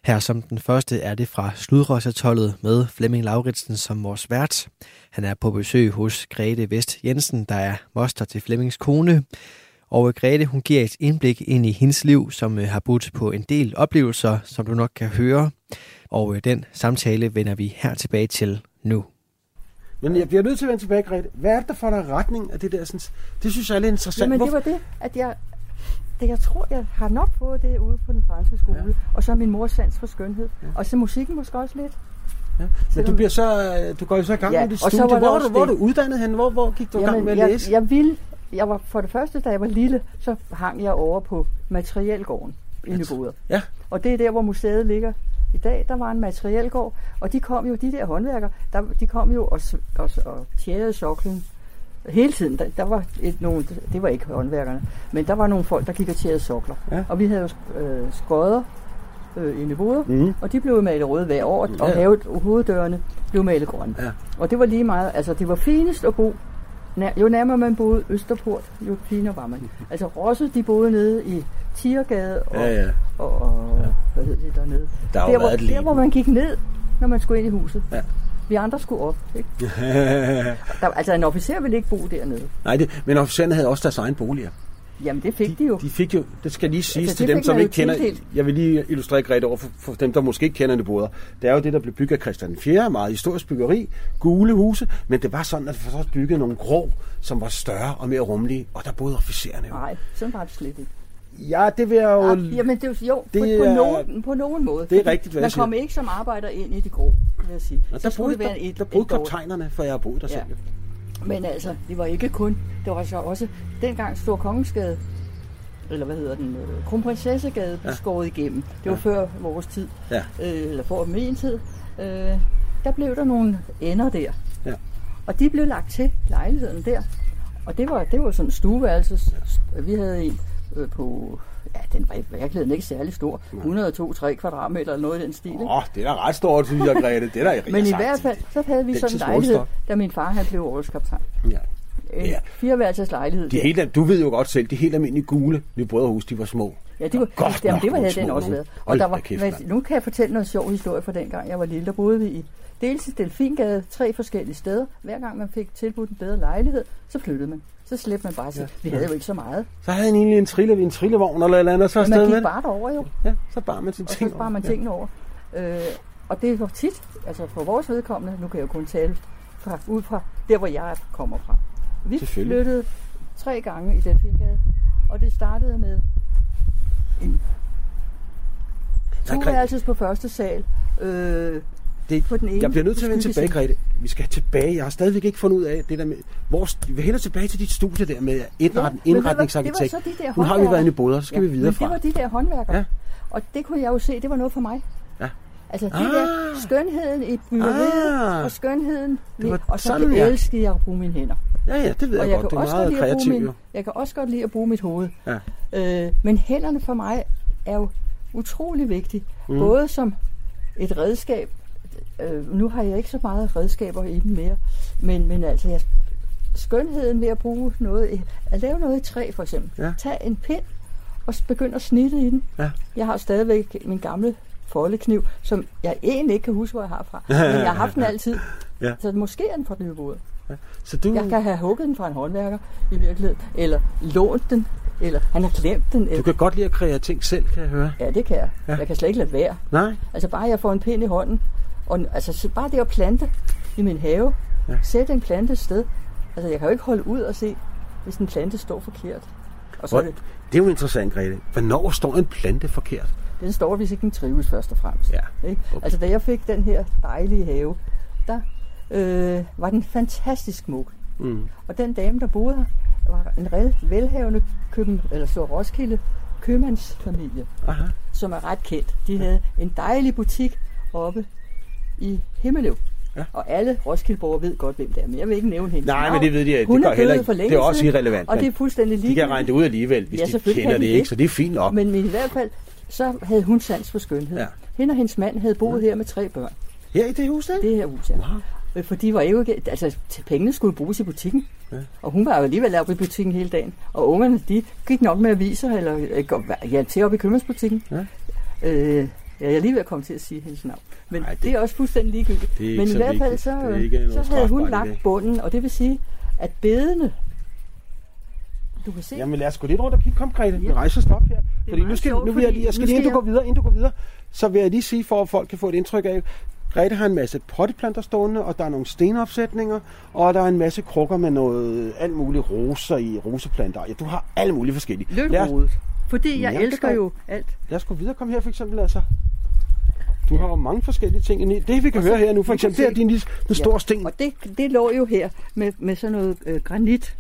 Her som den første er det fra Sludrøsatollet med Flemming Lauritsen som vores vært. Han er på besøg hos Grete Vest Jensen, der er moster til Flemmings kone. Og Grete, hun giver et indblik ind i hendes liv, som øh, har budt på en del oplevelser, som du nok kan høre. Og øh, den samtale vender vi her tilbage til nu. Men jeg bliver nødt til at vende tilbage, Grete. Hvad er det, der får dig retning af det der? Sådan, det synes jeg er lidt interessant. Jamen, det var det, at jeg, det, jeg tror, jeg har nok fået det ude på den franske skole. Ja. Og så min mors sans for skønhed. Ja. Og så musikken måske også lidt. Ja. Men du, bliver så, øh, du går jo så i gang Ja, med dit så studie. Hvor, du, hvor er du det- uddannet hen? Hvor, hvor gik du i gang med at jeg, læse? jeg ville, jeg var for det første, da jeg var lille, så hang jeg over på Materielgården i Nyboder. Ja. Og det er der, hvor museet ligger i dag. Der var en materielgård, og de kom jo, de der håndværkere, der, de kom jo og, og, og tjærede soklen Hele tiden. Der, der var et, nogle, det var ikke håndværkerne, men der var nogle folk, der gik og tjærede sokler. Ja. Og vi havde jo øh, skodder øh, i boder, Mhm. og de blev malet røde hver år, og Ja. havet, hoveddørene blev malet grønne. Ja. Og det var lige meget, altså det var finest at bo, nær, jo nærmere man boede Østerport, jo finere var man. Altså Rosse, de boede nede i Tiergade og, Ja, ja. og, og Ja. hvad hed det dernede? Der der, hvor, der, hvor man gik ned, når man skulle ind i huset. Ja. Vi andre skulle op. Ikke? Der, altså en officer ville ikke bo dernede. Nej, det, men officererne havde også deres egen boliger. Jamen det fik de jo. De fik jo, det skal lige siges Altså, til dem, som ikke kender, tildelt. jeg vil lige illustrere Grete over for, for dem, der måske ikke kender det. Det er jo det, der blev bygget af Christian 4. meget historisk byggeri, gule huse, men det var sådan, at så bygget nogle grå, som var større og mere rummelige, og der boede officererne jo. Nej, sådan var det slet ikke. Ja, det vil jeg jo... Ah, jamen det jo, det på, på, nogen, på nogen måde. det er rigtigt, hvad Man jeg siger. kom ikke som arbejder ind i det grå, vil jeg sige. Og Så der boede, være der, et, der boede et dårligt- kaptajnerne, for jeg har boet der Ja. selv. Men altså, det var ikke kun. Det var så også dengang Stor Kongensgade, eller hvad hedder den, øh, Kronprinsessegade blev Ja. skåret igennem. Det var Ja. før vores tid, Ja. øh, eller for min tid. Øh, der blev der nogle ender der. Ja. Og de blev lagt til lejligheden der. Og det var, det var sådan en stueværelse. Vi havde en øh, på, ja, den var i virkeligheden ikke særlig stor. 102-3 kvadratmeter eller noget i den stil. Åh, det er da ret stort, synes jeg, Grete. Det er da Men i hvert fald, så havde vi Den sådan en lejlighed, da min far han blev årskaptajn. Ja. En Ja. fireværelses lejlighed. De der. helt, du ved jo godt selv, de helt almindelige gule nye brødrehus, de var små. Ja, det var, Godt jamen, det var havde den også været. Og der var, kæft, mand. nu kan jeg fortælle noget sjov historie fra dengang jeg var lille. Der boede vi i dels i Delfingade, tre forskellige steder. Hver gang man fik tilbudt en bedre lejlighed, så flyttede man. Så slæbte man bare sig. Ja. Vi havde jo ikke så meget. Så havde han egentlig en, trille, en trillevogn eller eller andet, så afsted man gik bare derover jo. Ja, så bar man sin Og så ting. sparer man over. tingene over. Øh, og det var tit, altså for vores vedkommende, nu kan jeg jo kun tale fra, ud fra der, hvor jeg kommer fra. Vi flyttede tre gange i Delfingade, og det startede med en toværelses på første sal. Øh, det, på den ene jeg bliver nødt til at vende tilbage. Grete. Vi skal tilbage. Jeg har stadigvæk ikke fundet ud af det der med... Vores, vi vil hellere tilbage til dit studie der med indretning, hvad, indretningsarkitekt. Det var de der Nu har vi håndværkere. været i båder, så skal vi videre fra. det var de der håndværkere. Ja. Og det kunne jeg jo se, det var noget for mig. Ja. Altså det Ah. der skønheden i byggeriet, Ah. og skønheden, Det var og så sådan, ja. elskede jeg at bruge mine hænder. Ja, ja, det ved Og jeg, jeg godt. Det er også meget kreativt, min, jo. jeg kan også godt lide at bruge mit hoved. Ja. Øh, men hænderne for mig er jo utrolig vigtige. Mm. Både som et redskab. Øh, nu har jeg ikke så meget redskaber i dem mere. Men, men altså, jeg, skønheden ved at bruge noget, i- at lave noget i træ for eksempel. Ja. Tag en pind og begynd at snitte i den. Ja. Jeg har stadigvæk min gamle foldekniv, som jeg egentlig ikke kan huske, hvor jeg har fra. Men jeg har haft den altid. Ja. Så måske er den fra Nyborg. Så du, Jeg kan have hugget den fra en håndværker i virkeligheden, eller lånt den, eller han har glemt den. du Eller, kan godt lide at kreere ting selv, kan jeg høre. ja, det kan jeg. Ja. Ja. Jeg kan slet ikke lade være. Nej? Altså bare jeg får en pind i hånden, og altså så bare det at plante i min have, Ja. sætte en plante et sted. Altså jeg kan jo ikke holde ud og se, hvis en plante står forkert. Og så Hvor, det, det er jo interessant, Grete. Hvornår står en plante forkert? den står, hvis ikke den trives først og fremmest. Ja, Ikke? okay. Altså da jeg fik den her dejlige have, der øh, var den fantastisk smuk. Mm. Og den dame, der boede her, var en reelt velhavende køben, eller så Roskilde købmandsfamilie, Aha. som er ret kendt. De havde en dejlig butik oppe i Himmeløv. Ja. Og alle Roskildeborgere ved godt, hvem det er, men jeg vil ikke nævne hende. Nej, men det ved de, det Hun gør er heller ikke. Det er også irrelevant, Og det er fuldstændig De kan ligegyldigt. regne det ud alligevel, hvis Ja, de kender det de ikke, så det er fint nok. Men, men i hvert fald, så havde hun sans for skønhed. Ja. Ja. Hende og hendes mand havde boet her med tre børn. Her i det hus, der? Det her hus, ja. Wow. Øh, For de var jo ikke, altså pengene skulle bruges i butikken. Ja. Ja. Og hun var jo alligevel oppe i butikken hele dagen. Og ungerne, de gik nok med aviser, eller øh, hjalp til op i købmandsbutikken. Ja. Øh, jeg er lige ved at komme til at sige hendes navn. Men Nej, det- det, er også fuldstændig ligegyldigt. Men i hvert fald så, noget så havde hun lagt bunden, og det vil sige, at bedene, du kan se, Jamen lad os gå lidt rundt og kigge. Kom, Grete. Vi Ja. rejser stop her. Fordi nu skal, sjovt, nu vil jeg lige, jeg skal lige, inden du går videre, inden du går videre, så vil jeg lige sige, for at folk kan få et indtryk af, Grete har en masse potteplanter stående, og der er nogle stenopsætninger, og der er en masse krukker med noget alt muligt roser i roseplanter. Ja, du har alle mulige forskellige. lidt Lad os, rodet. Fordi jeg elsker jo alt. lad os gå videre. Kom her for eksempel, altså. Du har jo mange forskellige ting. inde i- Det vi kan høre her nu, for eksempel, det er din den store sten. Og det, det lå jo her med, med sådan noget øh, granit.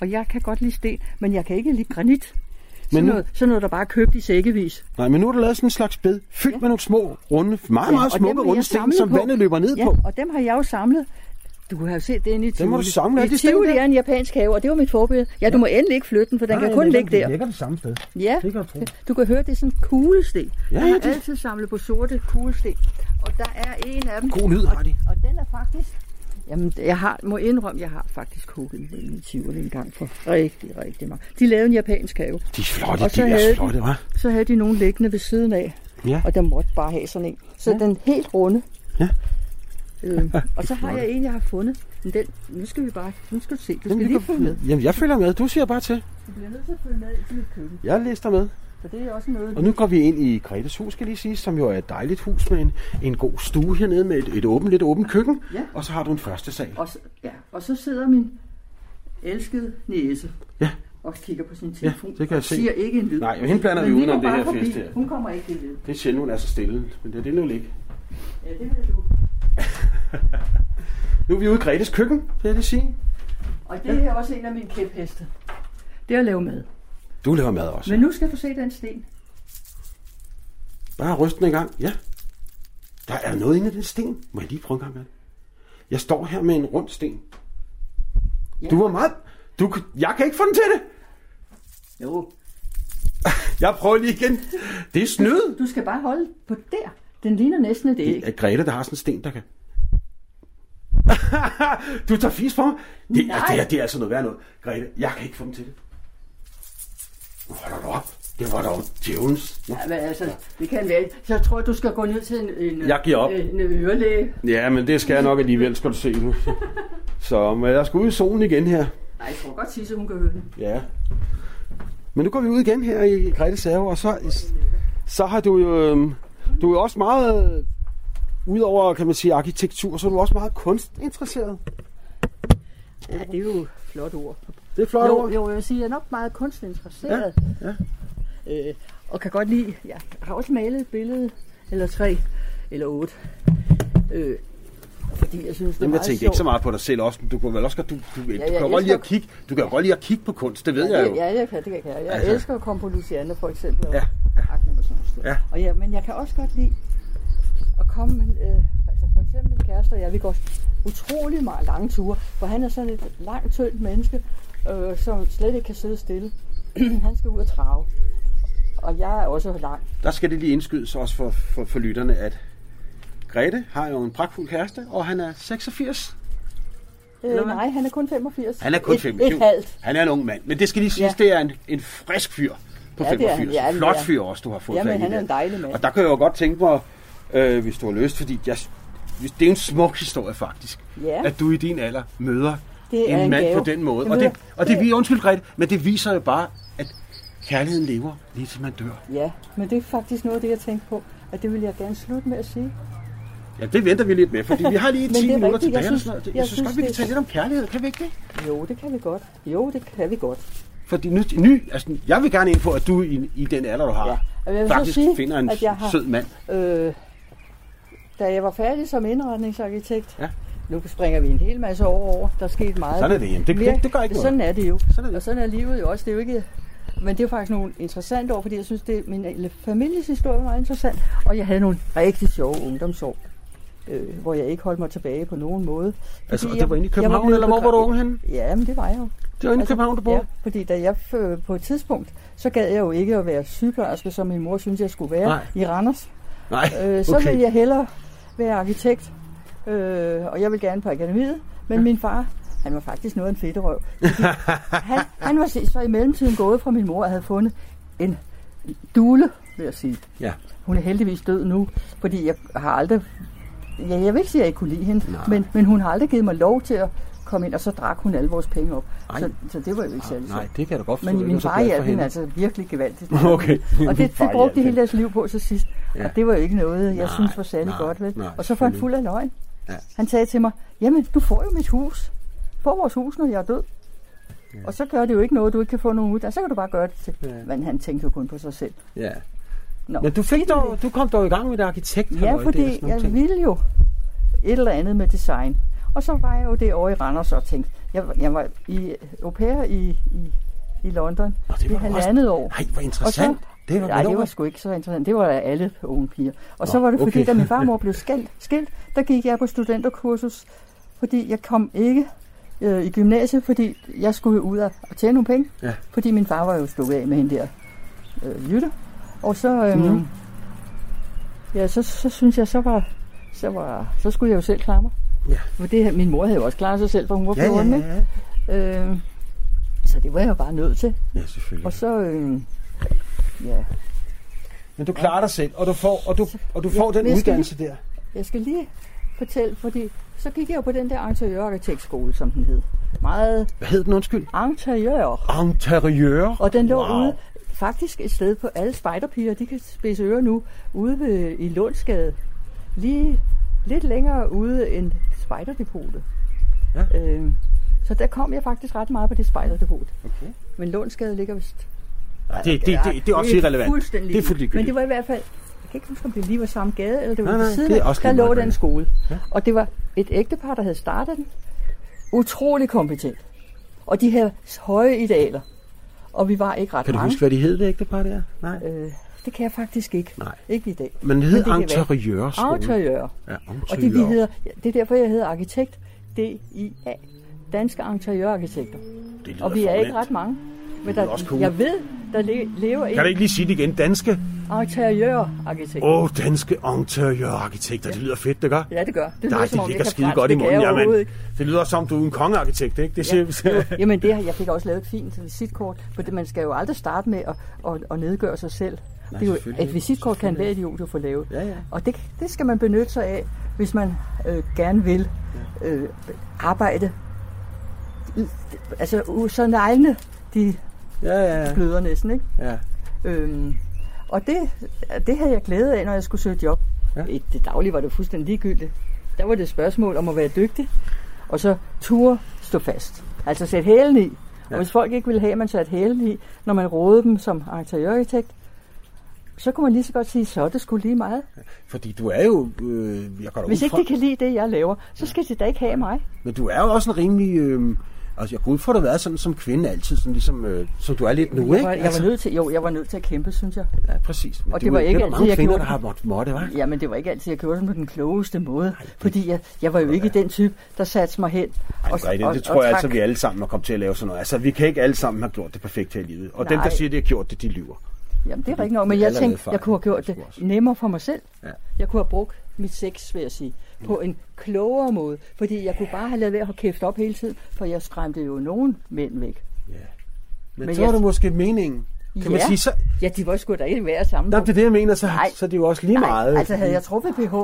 Og jeg kan godt lide sten, men jeg kan ikke lide granit. Men Sådan, nu- noget, sådan noget, der bare er købt i sækkevis. Nej, men nu er der lavet sådan en slags bed, fyldt med nogle små, runde, meget, meget og dem smukke runde sten, som på. vandet løber ned Ja, på. og dem har jeg jo samlet Du kunne have set den i Tivoli. Den må du samle. I de Tivoli er en japansk have, og det var mit forbillede. Ja, du må endelig ikke flytte den, for den kan kun ligge der. ligger det samme sted. Ja, Det kan jeg tro. du kan høre, det er sådan en kuglesten. Ja, jeg har ja, det- altid samlet på sorte kuglesten. Og der er en af dem. God lyd har de. Og den er faktisk... Jamen, jeg har, må indrømme, jeg har faktisk hugget den i Tivoli en gang for rigtig, rigtig meget. De lavede en japansk have. De er flotte, Og så de havde er de- flotte, hva'? Så havde de nogle liggende ved siden af. Ja. Og der måtte bare have sådan en. Så Ja. den helt runde. Ja. Øh, og så har jeg en, jeg har fundet. Men den, nu skal vi bare, nu skal du se, du skal Jamen, lige vi følge med. Jamen, jeg følger med. Du siger bare til. Du bliver nødt til at følge med i mit køkken, Jeg lister med. for det er også noget, Og nu går vi ind i Gretes hus, skal jeg lige sige, som jo er et dejligt hus med en, en god stue hernede med et, et åbent, lidt åbent køkken. Ja. Og så har du en første sal. Og så, ja, og så sidder min elskede næse Ja. og kigger på sin Ja, telefon. det kan jeg se. siger ikke en lyd. Nej, men hende blander vi Men udenom går det her forbi. fest her. Hun kommer ikke ved. Det er sjældent, hun er så stille, men det er det nu ikke. Ja, det ved du. Nu er vi ude i Gretes køkken, vil jeg lige sige. Og det er også en af mine kæpheste. Det er at lave mad. Du laver mad også. Men nu skal du se den sten. Bare ryst den i gang. Ja. Der er noget inde i den sten. Må jeg lige prøve en gang med det? Jeg står her med en rund sten. Ja. Du var meget... Du, jeg kan ikke få den til det. Jo, Jeg prøver lige igen. Det er snyd. du skal bare holde på der. Den ligner næsten et æg. Det er Grete, der har sådan en sten, der kan... du tager fis på mig. Det, Nej. det, er, det er altså noget værd noget. Grete, jeg kan ikke få dem til det. Nu holder du op. Det var dog djævens. Ja, men altså, det kan være. Så jeg tror, du skal gå ned til en, en, Jeg giver op. en ørelæge. Ja, men det skal jeg nok alligevel, skal du se nu. Så men jeg skal ud i solen igen her. Nej, jeg tror godt sige, at hun kan høre det. Ja. Men nu går vi ud igen her i Gretes have, og så, så har du jo... øhm, Du er også meget... Udover, kan man sige, arkitektur, så er du også meget kunstinteresseret. Ja, det er jo et flot ord. Det er flot Jo, ord. jo, jeg vil sige, jeg er nok meget kunstinteresseret. Ja, Øh, og kan godt lide, jeg har også malet et billede, eller tre, eller otte. Øh, fordi jeg synes, det er Jamen, jeg tænkte sjovt. ikke så meget på dig selv også, men du kunne vel også du, du, du, jeg kan jo godt lide at elsker- kigge, du kan jo godt lide at kigge på kunst, det ved Ja, jeg jo. ja, jeg kan, det kan jeg. Jeg Altså. elsker at komme på Luciane for eksempel. Og Ja, Ja. Og ja, men jeg kan også godt lide at komme, med, øh, altså for eksempel min kæreste og jeg, vi går utrolig meget lange ture, for han er sådan et langt, tyndt menneske, øh, som slet ikke kan sidde stille. han skal ud og trave. Og jeg er også lang. Der skal det lige indskydes også for, for, for lytterne, at Grete har jo en pragtfuld kæreste, og han er 86. Eller Øh, nej, han er kun 85. Han er kun et, 25. Et halvt. Han er en ung mand, men det skal lige siges, Ja. det er en, en frisk fyr på Ja, det er han. 85. Ja, flot fyr også, du har fået Jamen, fat i han er en dejlig mand. Og der kan jeg jo godt tænke mig, øh, hvis du har lyst, fordi jeg, det er en smuk historie faktisk, Ja. at du i din alder møder Det en, en mand gave. på den måde. Jeg Og det, og det, vi undskyld Grete, men det viser jo bare, at kærligheden lever lige til man dør. Ja, men det er faktisk noget af det, jeg tænkte på, at det vil jeg gerne slutte med at sige. Ja, det venter vi lidt med, fordi vi har lige Men 10 det er minutter rigtigt. Jeg tilbage. eller synes- sådan noget. Jeg, jeg synes godt, synes, vi kan det- tale lidt om kærlighed. Kan vi ikke det? Jo, det kan vi godt. Jo, det kan vi godt. Fordi nu, ny, altså, jeg vil gerne ind på, at du i, i den alder, du har, Ja. Jeg vil faktisk sige, finder en at jeg har- sød mand. Øh, da jeg var færdig som indretningsarkitekt, Ja. nu springer vi en hel masse år over, der er sket meget. Sådan er det, jamen. Det- det- det gør ikke noget. Sådan er det jo. Sådan er det. Og sådan er livet jo også. Det er jo ikke, men det er faktisk nogle interessante år, fordi jeg synes, det min families historie var meget interessant. Og jeg havde nogle rigtig sjove ungdomsår, øh, hvor jeg ikke holdt mig tilbage på nogen måde. Altså, det var inde i København, eller hvor var du begra- ung henne? Ja, men det var jeg jo. Det var inde i København, du boede? Ja, fordi da jeg på et tidspunkt, så gad jeg jo ikke at være sygeplejerske, som min mor syntes, jeg skulle være Nej. i Randers. Nej, Øh, så ville jeg hellere være arkitekt, øh, og jeg vil gerne på akademiet. Men min far, han var faktisk noget af en fedterøv. Han, han var så i mellemtiden gået fra min mor og havde fundet en dule, vil jeg sige. Ja. Hun er heldigvis død nu, fordi jeg har aldrig... Ja, jeg vil ikke sige, at jeg ikke kunne lide hende, Nej. men, men hun har aldrig givet mig lov til at komme ind, og så drak hun alle vores penge op. Ej. Så, så det var jo ikke særlig Nej, det kan da godt forstå. Men min far hjalp hende altså virkelig gevaldigt. Okay. Og det, det brugte de hele deres liv på til sidst. Ja. Og det var jo ikke noget, jeg Nej, synes var særlig nej, godt. Vel? nej, og så var han fuld af løgn. Ja. Han sagde til mig, jamen du får jo mit hus. Få vores hus, når jeg er død. Ja. Og så gør det jo ikke noget, du ikke kan få nogen uddannelse. Så kan du bare gøre det til. Ja. Men han tænkte jo kun på sig selv. Ja. Nå. Men du, fik dog, du kom dog i gang med det arkitekt. Ja, fordi jeg ville jo et eller andet med design. Og så var jeg jo det over i Randers og tænkte, jeg, jeg var i au pair i, i, i London Nå, det i var også- halvandet år. Nej, hvor Og så, interessant. det var, nej, det var sgu ikke så interessant. Det var da alle unge piger. Og Nå, så var det fordi, okay. da min farmor blev skilt, skilt, der gik jeg på studenterkursus fordi jeg kom ikke øh, i gymnasiet, fordi jeg skulle ud og tjene nogle penge. Ja. Fordi min far var jo stukket af med hende der øh, Jytte. Og så, øh, mm. ja, så, så synes jeg, så var, så var, så skulle jeg jo selv klare mig. Ja. For det, min mor havde jo også klaret sig selv, for hun var Ja, ja, 14, ja, ikke? ja. Øh, så det var jeg jo bare nødt til. Ja, selvfølgelig. Og så, øh, ja, Men du klarer dig selv, og du får, og du, og du får Ja, den uddannelse der. jeg skal lige fortælle, fordi så gik jeg jo på den der interiørarkitektskole, som den hed. Meget Hvad hed den, undskyld? interiør. Interiør. Og den lå Wow. wow. ude, faktisk et sted på alle spejderpiger, de kan spidse ører nu, ude ved, i Lundsgade. Lige lidt længere ude end spejderdepotet. Ja. Øh, så der kom jeg faktisk ret meget på det spejderdepot. Okay. Men Lundsgade ligger vist... Nej, det, det, det, det, er også irrelevant. Fuldstændig. Det er fuldstændig Men det var i hvert fald... Jeg kan ikke huske, om det lige var samme gade, eller det var Nej, nej, siden det også Der lå den skole. Ja. Og det var et ægtepar, der havde startet den. Utrolig kompetent. Og de havde høje idealer. Og vi var ikke ret Kan du mange. huske, hvad de hed, det ægtepar der? Nej. Øh, det kan jeg faktisk ikke. Nej. Ikke i dag. Men det hed det kan være. Interiørskole. Interiør. Ja, Og det, vi hedder, det er derfor, jeg hedder arkitekt DIA. Danske Interiørarkitekter. Og vi er ikke ret mange. Men der, cool. jeg ved, der le- lever Kan du en ikke lige sige det igen? Danske? interiørarkitekt. Åh, oh, danske interiørarkitekter. Det lyder fedt, det gør. Ja, det gør. Det Nej, lyder, som det om ligger skide fransk. godt i munden. Jamen, det lyder som, du er en kongearkitekt, ikke? Det siger Ja. Jamen det, jeg fik også lavet et fint visitkort, for det, man skal jo aldrig starte med at, at, at nedgøre sig selv. Nej, det er jo, et visitkort kan enhver idiot jo få lavet. Ja, ja. Og det, det skal man benytte sig af, hvis man øh, gerne vil øh, arbejde. Altså, så neglene, de Ja, ja, ja. bløder næsten, ikke? ja. Øhm, og det, det havde jeg glæde af, når jeg skulle søge job. Ja. Ja. I det daglige var det fuldstændig ligegyldigt. Der var det et spørgsmål om at være dygtig, og så ture stå fast. Altså sætte hælen i. Og hvis folk ikke ville have, at man satte hælen i, når man rådede dem som interiørarkitekt, så kunne man lige så godt sige, så er det skulle lige meget. Fordi du er jo... Øh, jeg går Hvis ikke fra, de kan lide det, jeg laver, så skal de da ikke have mig. Men du er jo også en rimelig... Øh, altså, jeg går ud fra, at du har været sådan som kvinde altid, sådan ligesom, øh, som du er lidt nu, Jeg ikke? var, jeg var nødt til, jo, jeg var nødt til at kæmpe, synes jeg. Ja, præcis. Men Og det, det var ikke det altid, mange jeg kvinder, gjorde der har måttet, måtte, hva'? Ja, men det var ikke altid, jeg gjorde det på den klogeste måde. Fordi jeg, jeg var jo ikke den type, der satte mig hen. Ej, Grete, det tror jeg altså, vi alle sammen er kommet til at lave sådan noget. Altså, vi kan ikke alle sammen have gjort det perfekt her i livet. Og dem, der Nej. siger, de har gjort det, de lyver. Jamen, det er rigtigt nok, men jeg tænkte, jeg kunne have gjort det nemmere for mig selv. Ja. Jeg kunne have brugt mit sex, vil jeg sige, på en klogere måde. Fordi jeg kunne bare have lavet være at have kæft op hele tiden, for jeg skræmte jo nogen mænd væk. Ja. Men, Men så var jeg- det måske meningen. Kan man Ja. sige, så... Ja, de var sgu da ikke værd sammen. Nå, det er det, jeg mener, så, Nej. så er det jo også lige meget. Nej, altså havde jeg truffet PH,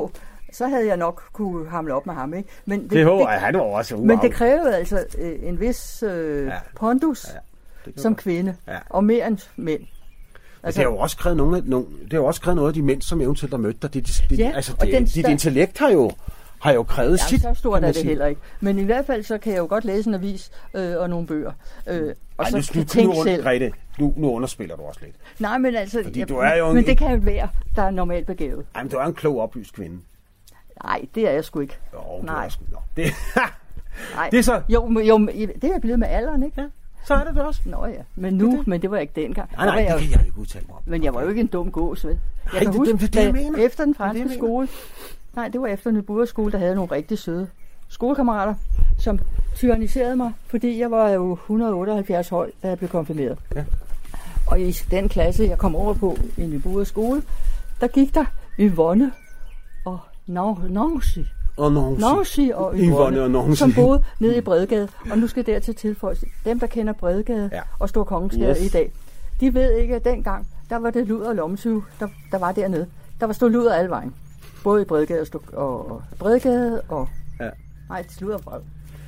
så havde jeg nok kunne hamle op med ham, ikke? Men det, Det, det, det, han var også men det krævede altså øh, en vis øh, Ja. pondus Ja, ja, som kvinde, Ja. og mere end mænd. Altså, det har jo også krævet nogle, nogle, det har jo også krævet noget af de mænd, som eventuelt har mødt dig. Det, det, Ja, altså, det, den dit intellekt har jo, har jo krævet Ja, sit. så stort er det heller ikke. Men i hvert fald så kan jeg jo godt læse en avis øh, og nogle bøger. Øh, og Ej, så nu, nu, tænke nu, selv. Grete, nu, nu underspiller du også lidt. Nej, men altså... Fordi jeg- du er jo en- Men det kan jo være, der er normalt begavet. Ej, men du er en klog, oplyst kvinde. Nej, det er jeg sgu ikke. Jo, du Nej. er sgu, nå. Det, Nej. det er så... Jo, jo, det er jeg blevet med alderen, ikke? Ja, så er det det også. Nå ja, men nu, Det det. men det var ikke dengang. Nej, nej, var det jeg, kan jeg jo ikke udtale mig om. Men jeg var jo ikke en dum gås, vel? Jeg Nej, kan det- huske, det er det, jeg efter den Det det, jeg franske mener. skole, nej, det var efter en skole, der havde nogle rigtig søde skolekammerater, som tyranniserede mig, fordi jeg var jo 178 høj, da jeg blev konfirmeret. Ja. Og i den klasse, jeg kom over på i Nybude skole, der gik der Yvonne og Nancy. Nancy. Nancy og Yvonne Nancy. som boede nede i Bredgade. Og nu skal der til tilføjes, dem der kender Bredgade Ja. og Stor Kongensgade Yes. i dag, de ved ikke, at dengang, der var det luder og lommesyge, der, der var dernede. Der var stået luder alle vejen. Både i Bredgade og, og, og Bredgade og... Ja. Nej, sluder fra.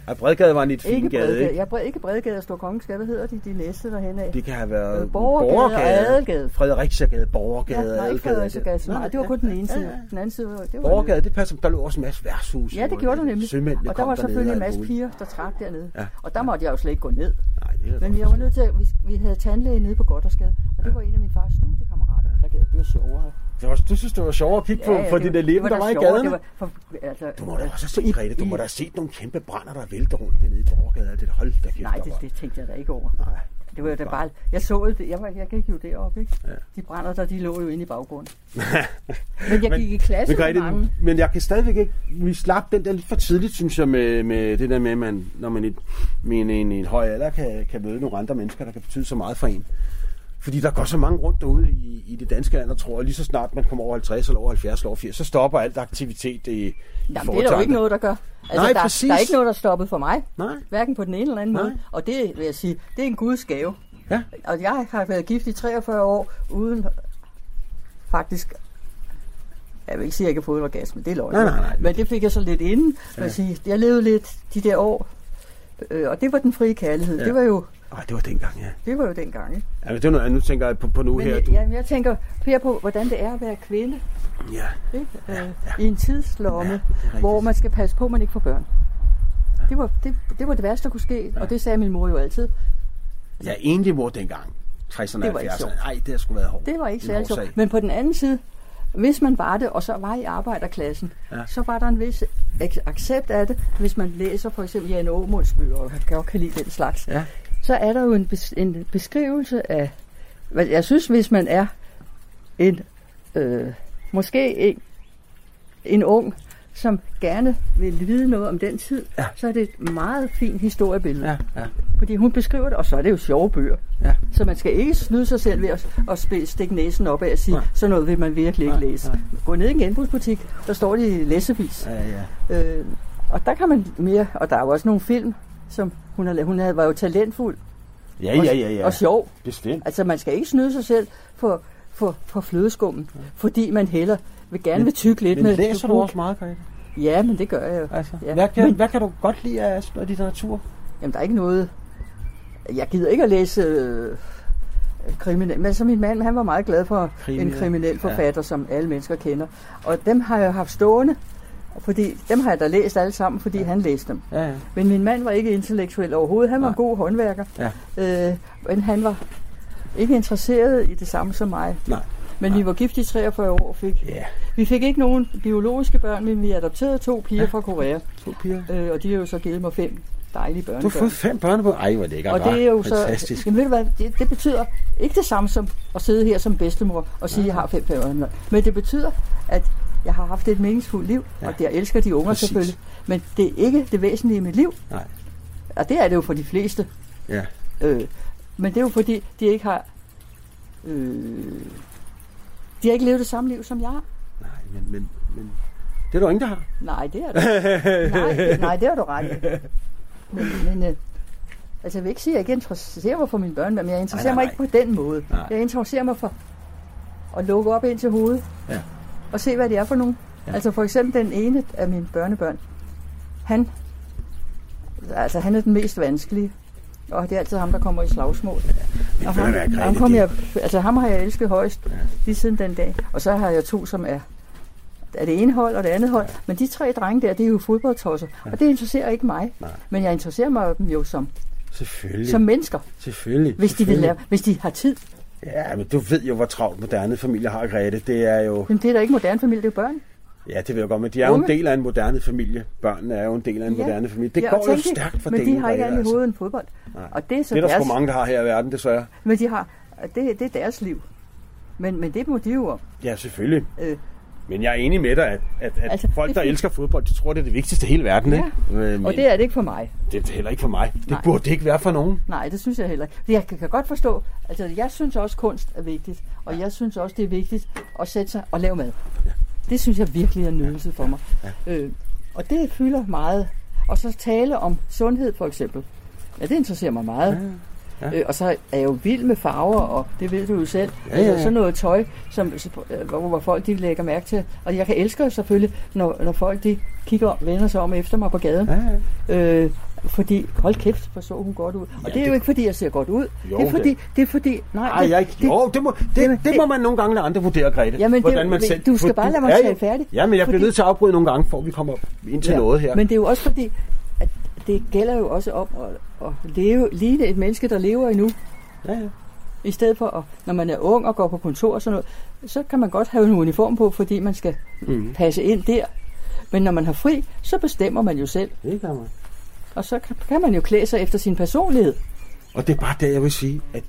Ej, Bredgade var en lidt fin Ikke gade, Bredgade. ikke? Ja, Bred, ikke Bredgade og Stor Kongensgade. Hvad hedder de, de næste derhen af? Det kan have været Øh, Borgergade og Adelgade. Frederiksiagade, Ja, Borgergade, nej, ikke Frederiksgade. Nej, det var kun den ene side. Ja, ja. Den anden side, var- det var Borgergade, det passer. Der lå også en masse værtshus. Ja, det gjorde der nemlig. Sømændene Og der var selvfølgelig en masse piger, der trak dernede. Ja. Og der måtte jeg jo slet ikke gå ned. Nej, det Men jeg var nødt til at, vi, vi havde tandlæge nede på Goddersgade, og det var en af mine fars studiekammerater, der det, det var sjovere. Det var, du synes, det var sjovere at kigge på, for det der levende, der var i sjovere. gaderne? Det var, for, altså, Du må da også i- set, Grete, du i- må da have set nogle kæmpe brænder, der vælter rundt dernede i Borgade. Det hold da kæft, Nej, der det, var. det tænkte jeg da ikke over. Nej. Det var jo da bare, jeg så det, jeg, var, jeg gik jo derop, ikke? Ja. De brænder der, de lå jo inde i baggrunden. men jeg gik i klasse Men, med Grete, mange. men jeg kan stadigvæk ikke... Vi slap den der lidt for tidligt, synes jeg, med, med det der med, man, når man i, med en, en, en høj alder kan, kan møde nogle andre mennesker, der kan betyde så meget for en. Fordi der går så mange rundt derude i, i det danske land, og tror, at lige så snart man kommer over 50 eller over 70 eller over 80, så stopper alt aktivitet i, i Jamen, det er der jo ikke noget, der gør. Altså, Nej, der, præcis. der er ikke noget, der er stoppet for mig. Nej. Hverken på den ene eller anden Nej. måde. Og det vil jeg sige, det er en guds gave. Ja. Og jeg har været gift i 43 år, uden faktisk... Jeg vil ikke sige, at jeg ikke har fået orgasme, det er løgn. Nej, nej, nej. Men det fik jeg så lidt inden. Ja. Jeg, sige, jeg levede lidt de der år, øh, og det var den frie kærlighed. Ja. Det var jo Ej, det var dengang, ja. det var jo dengang. Ikke? ja men det er noget, nu tænker jeg på, på nu Men her. Du, jamen, jeg tænker Per på, hvordan det er at være kvinde ja. ikke? Øh, i en tidslomme, Ja, hvor man skal passe på, at man ikke får børn. Det var det, det, var det værste, der kunne ske, og det sagde min mor jo altid. ja, egentlig mor dengang. 60'erne Det og var ikke 70'erne. sjovt. Nej, det har sgu været hårdt. Det var ikke særlig sjovt. Men på den anden side, hvis man var det, og så var i arbejderklassen, Ja. så var der en vis ac- accept af det. Hvis man læser for eksempel Jan Aumund's bøger, og jeg godt kan lide den slags, Ja. så er der jo en, bes- en beskrivelse af, hvad jeg synes, hvis man er en, øh, måske en, en ung, som gerne vil vide noget om den tid, Ja. så er det et meget fint historiebillede. Ja, ja. Fordi hun beskriver det, og så er det jo sjove bøger. Ja. Så man skal ikke snyde sig selv ved at, at spille, stikke næsen op af og sige, Nej. sådan noget vil man virkelig ikke Nej, læse. nej. Gå ned i en genbrugsbutik, der står det i læsevis. Ja, ja. Øh, og der kan man mere, og der er jo også nogle film, som hun har. Hun havde, var jo talentfuld Ja, og, ja, ja, ja. og sjov. Bestemt. Altså man skal ikke snyde sig selv for, for, for flødeskummen, fordi man heller vil gerne vil tykke lidt Men med læser du også meget, Grete? Ja, men det gør jeg jo. Altså, Ja. hvad, kan, Men- hvad kan du godt lide af noget litteratur? Jamen, der er ikke noget... Jeg gider ikke at læse øh, kriminel, men så min mand, han var meget glad for Krimi, en kriminel forfatter, ja. som alle mennesker kender. Og dem har jeg haft stående, fordi dem har jeg da læst alle sammen, fordi ja. han læste dem. Ja, ja. Men min mand var ikke intellektuel overhovedet. Han var Nej. en god håndværker. Ja. Øh, men han var ikke interesseret i det samme som mig. Nej. Men vi var gift i 43 år og fik... Ja, Vi fik ikke nogen biologiske børn, men vi adopterede to piger ja. fra Korea. to piger. Øh, og de har jo så givet mig fem dejlige Du har børnebørn. fået fem børnebørn. Ej, hvor lækkert. Og det er jo så, Fantastisk. jamen ved du hvad, det, det betyder ikke det samme som at sidde her som bedstemor og sige, at jeg har fem børn. Men det betyder, at jeg har haft et meningsfuldt liv, ja. og jeg elsker de unger Præcis. selvfølgelig. Men det er ikke det væsentlige i mit liv, Nej. og det er det jo for de fleste. Ja. Øh, men det er jo fordi, de ikke har... Øh, de har ikke levet det samme liv, som jeg. Nej, men, men, men det er der ingen, der har. Nej, det er det. nej, nej, det har du ret i. Men, men øh, altså, jeg vil ikke sige, at jeg ikke interesserer mig for mine børn, men jeg interesserer Nej, mig nej, ikke på den måde. Nej. Jeg interesserer mig for at lukke op ind til hovedet Ja. og se, hvad det er for nogen. Ja. Altså for eksempel den ene af mine børnebørn, han, altså, han er den mest vanskelige. Og det er altid ham, der kommer i slagsmål. Men Og ham, Grete, ham, kom jeg, altså ham har jeg elsket højst Ja. ja. lige siden den dag. Og så har jeg to, som er, er det ene hold og det andet hold. Men de tre drenge der, det er jo fodboldtosser. Og det interesserer ikke mig. Nej. Men jeg interesserer mig dem jo som, Selvfølgelig. som mennesker, Selvfølgelig. hvis de vil selvfølgelig. lære, hvis de har tid. Ja, men du ved jo, hvor travlt moderne familier har, Grete. Det er jo... Men det er da ikke moderne familie, det er jo børn. Ja, det ved jeg godt, men de er jo en del af en moderne familie. Børnene er jo en del af en Ja. moderne familie. Det Ja, går og jo stærkt for Men de har ikke andet i altså. hovedet end fodbold. Nej. Og det er så Det er der deres, sgu mange, der har her i verden, desværre. Men de har, det, det er deres liv. Men, men det må de jo om. Ja, selvfølgelig. Øh, Men jeg er enig med dig, at, at, at Altså, folk, der er elsker fodbold, de tror, det er det vigtigste i hele verden. Ja. Ikke? Øh, men og det er det ikke for mig. det er heller ikke for mig. Det Nej. burde det ikke være for nogen. Nej, det synes jeg heller ikke. Jeg kan, kan godt forstå, altså jeg synes også, kunst er vigtigt. Og jeg synes også, det er vigtigt at sætte sig og lave mad. Ja. Det synes jeg virkelig er en nydelse for mig. Øh, og det fylder meget. Og så tale om sundhed for eksempel. Ja, det interesserer mig meget. Ja. Øh, og så er jeg jo vild med farver, og det ved du jo selv. Ja, ja, ja. Altså, sådan noget tøj, som, øh, hvor, hvor folk de lægger mærke til. Og jeg kan elske selvfølgelig, når, når folk de kigger og vender sig om efter mig på gaden. Ja, ja. Øh, fordi, hold kæft, hvor så hun godt ud. Og Ja, det er jo det- ikke, fordi jeg ser godt ud. Jo, det er fordi, det er fordi, nej, Ej, det, jeg, det, jo, det må, det, Jamen, det, det- må man nogle gange lade andre vurdere, Grete. Jamen, det- hvordan man men selv, du skal for bare lade mig ja, ja. tale færdig. Ja, men jeg bliver Fordi- nødt til at afbryde nogle gange, for vi kommer ind til noget her. Men det er jo også fordi, at det gælder jo også om at, at leve, ligne et menneske, der lever endnu. Ja, ja. I stedet for, at, når man er ung og går på kontor og sådan noget, så kan man godt have en uniform på, fordi man skal mm. passe ind der. Men når man har fri, så bestemmer man jo selv. Det kan man. Og så kan, man jo klæde sig efter sin personlighed. Og det er bare det, jeg vil sige, at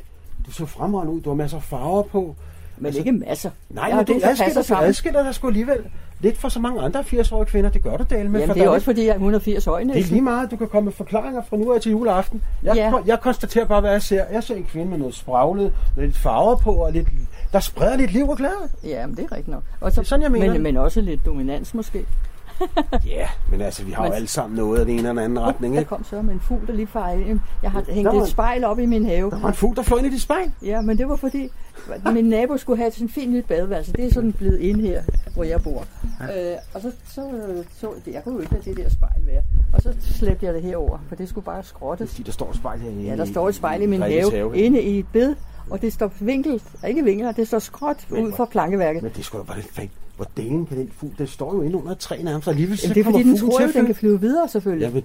du så fremragende ud. Du har masser af farver på. Men altså, ikke masser. Nej, men du det, passer adskiller, du adskiller dig sgu alligevel lidt for så mange andre 80-årige kvinder. Det gør du del med. Jamen, for det er der også fordi, jeg er 180 år Det er lige meget, du kan komme med forklaringer fra nu af til juleaften. Jeg, Ja. jeg konstaterer bare, hvad jeg ser. Jeg ser en kvinde med noget spraglet, lidt farver på, og lidt, der spreder lidt liv og glæde. Ja, men det er rigtigt nok. Og så, Det er sådan, jeg mener men, men også lidt dominans måske. Ja, men altså, vi har jo alle sammen noget af den ene eller anden retning, Der ikke? kom så med en fugl, der lige ind. Jeg har hængt var- et spejl op i min have. Der var en fugl, der fløj ind i dit spejl. Ja, men det var fordi, min nabo skulle have sådan en fin nyt badeværelse. Det er sådan blevet ind her, hvor jeg bor. Ja. Øh, og så, så, så jeg kunne jo ikke lade det der spejl være. Og så slæbte jeg det herover, for det skulle bare skrottes. Fordi der står et spejl herinde. Ja, der står et spejl i min Grethes have, inde i et bed, og det står vinkel, ikke vinkel, det står skråt ud fra plankeværket. Men det skulle jo bare lidt fake. Hvor delen kan den fugl? Det står jo inde under et træ nærmest. og Alligevel så Jamen, det er fordi, den tror jo, den kan flyve videre selvfølgelig.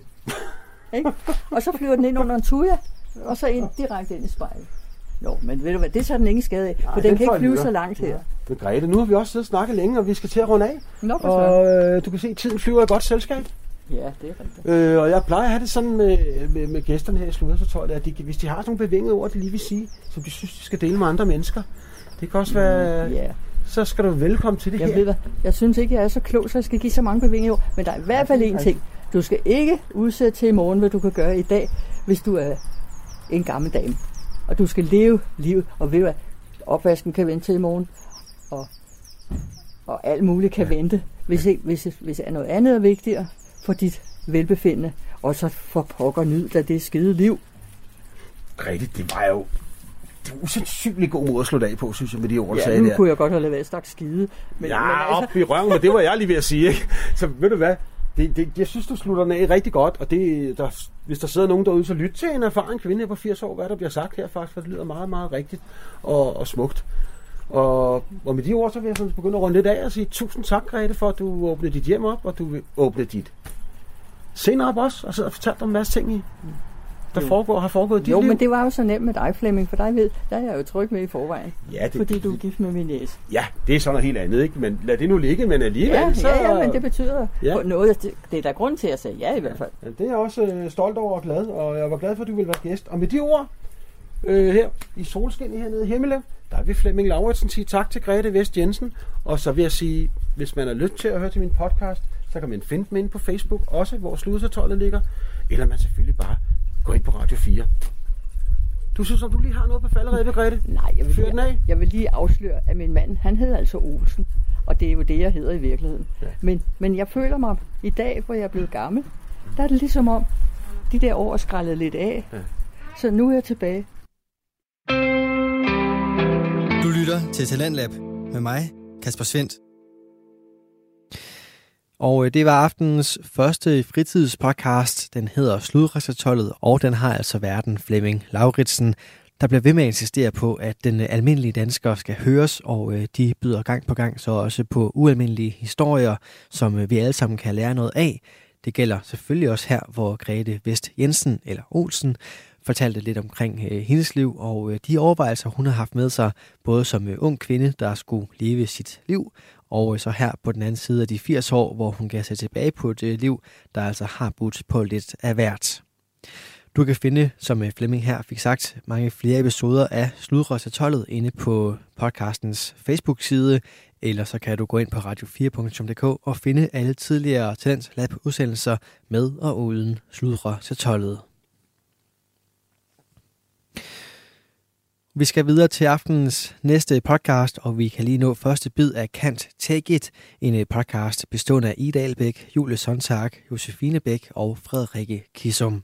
Ja, Ikke? Og så flyver den ind under en tuja, og så ind, direkte ind i spejlet. Nå, men ved du hvad, det tager den ingen skade af, for den den kan ikke flyve så langt her. Men Grete, nu har vi også siddet og snakket længe, og vi skal til at runde af. Nå, for Og øh, du kan se, at tiden flyver i godt selskab. Ja, det er rigtigt. Øh, og jeg plejer at have det sådan med, med, med gæsterne her i Sludersortøjet, at de, hvis de har sådan nogle bevingede ord, de lige vil sige, som de synes, de skal dele med andre mennesker. Det kan også være, Ja, så skal du velkommen til det jeg her. ved hvad, jeg synes ikke, jeg er så klog, så jeg skal give så mange ord. Men der er i hvert fald én ting. Du skal ikke udsætte til i morgen, hvad du kan gøre i dag, hvis du er en gammel dame. Og du skal leve livet, og ved hvad, opvasken kan vente til i morgen, og, og alt muligt kan vente, hvis, ikke, hvis, hvis er noget andet er vigtigere for dit velbefindende. Og så for pokker nyd da det skide liv. Grete, det var jo det var usandsynligt god måde at slå af på, synes jeg, med de ord, du Ja, sagde nu der. kunne jeg godt have lavet stak skide. Men, Ja, men altså, op i røven, men det var jeg lige ved at sige, ikke? Så ved du hvad? Det, det, jeg synes, du slutter den af rigtig godt, og det, der, hvis der sidder nogen derude, så lyt til en erfaren kvinde på 80 år, hvad der bliver sagt her faktisk, for det lyder meget, meget rigtigt og, og smukt. Og, og med de ord, så vil jeg sådan begynde at runde lidt af og sige tusind tak, Grete, for at du åbnede dit hjem op, og du vil åbne dit scene op også, og og fortalte om en masse ting, i, der Jo. foregår, har foregået i dit jo, liv. men det var jo så nemt med dig, Flemming, for dig ved, der er jeg jo tryg med i forvejen. Ja, det, Fordi du er gift med min næse. ja, det er sådan noget helt andet, ikke? Men lad det nu ligge, men alligevel, Ja, så... ja, ja, men det betyder Ja. noget. Det, det er der grund til at sige ja i hvert fald. Ja, det er jeg også øh, stolt over og glad, og jeg var glad for, at du ville være gæst. Og med de ord øh, her i solskin hernede i Himmelev, der vil Flemming Lauritsen sige tak til Grete Vest Jensen. Og så vil jeg sige, hvis man har lyst til at høre til min podcast, så kan man finde dem inde på Facebook, også hvor Sludersertøjet ligger. Eller man selvfølgelig bare gå ind på Radio 4. Du synes, at du lige har noget på falderæbet, Grete? Nej, jeg vil, Fyr den af. lige, jeg vil lige afsløre, at min mand, han hedder altså Olsen. Og det er jo det, jeg hedder i virkeligheden. Ja. Men, men jeg føler mig i dag, hvor jeg er blevet gammel, der er det ligesom om, de der år skrællet lidt af. Ja. Så nu er jeg tilbage. Du lytter til Talentlab med mig, Kasper Svendt. Og øh, det var aftenens første fritidspodcast. Den hedder Sludrejsertollet, og den har altså verden Flemming Lauritsen, der bliver ved med at insistere på, at den øh, almindelige dansker skal høres, og øh, de byder gang på gang så også på ualmindelige historier, som vi alle sammen kan lære noget af. Det gælder selvfølgelig også her, hvor Grete Vest Jensen, eller Olsen, fortalte lidt omkring øh, hendes liv og øh, de overvejelser, hun har haft med sig, både som øh, ung kvinde, der skulle leve sit liv, og så her på den anden side af de 80 år, hvor hun kan se tilbage på et øh, liv, der altså har budt på lidt af hvert. Du kan finde, som øh, Flemming her fik sagt, mange flere episoder af Sludrøsatollet inde på podcastens Facebook-side, eller så kan du gå ind på radio4.dk og finde alle tidligere Talents Lab udsendelser med og uden Sludrøsatollet. Vi skal videre til aftenens næste podcast, og vi kan lige nå første bid af Kant Take It, en øh, podcast bestående af Ida Albæk, Julie Sontag, Josefine Bæk og Frederikke Kissum.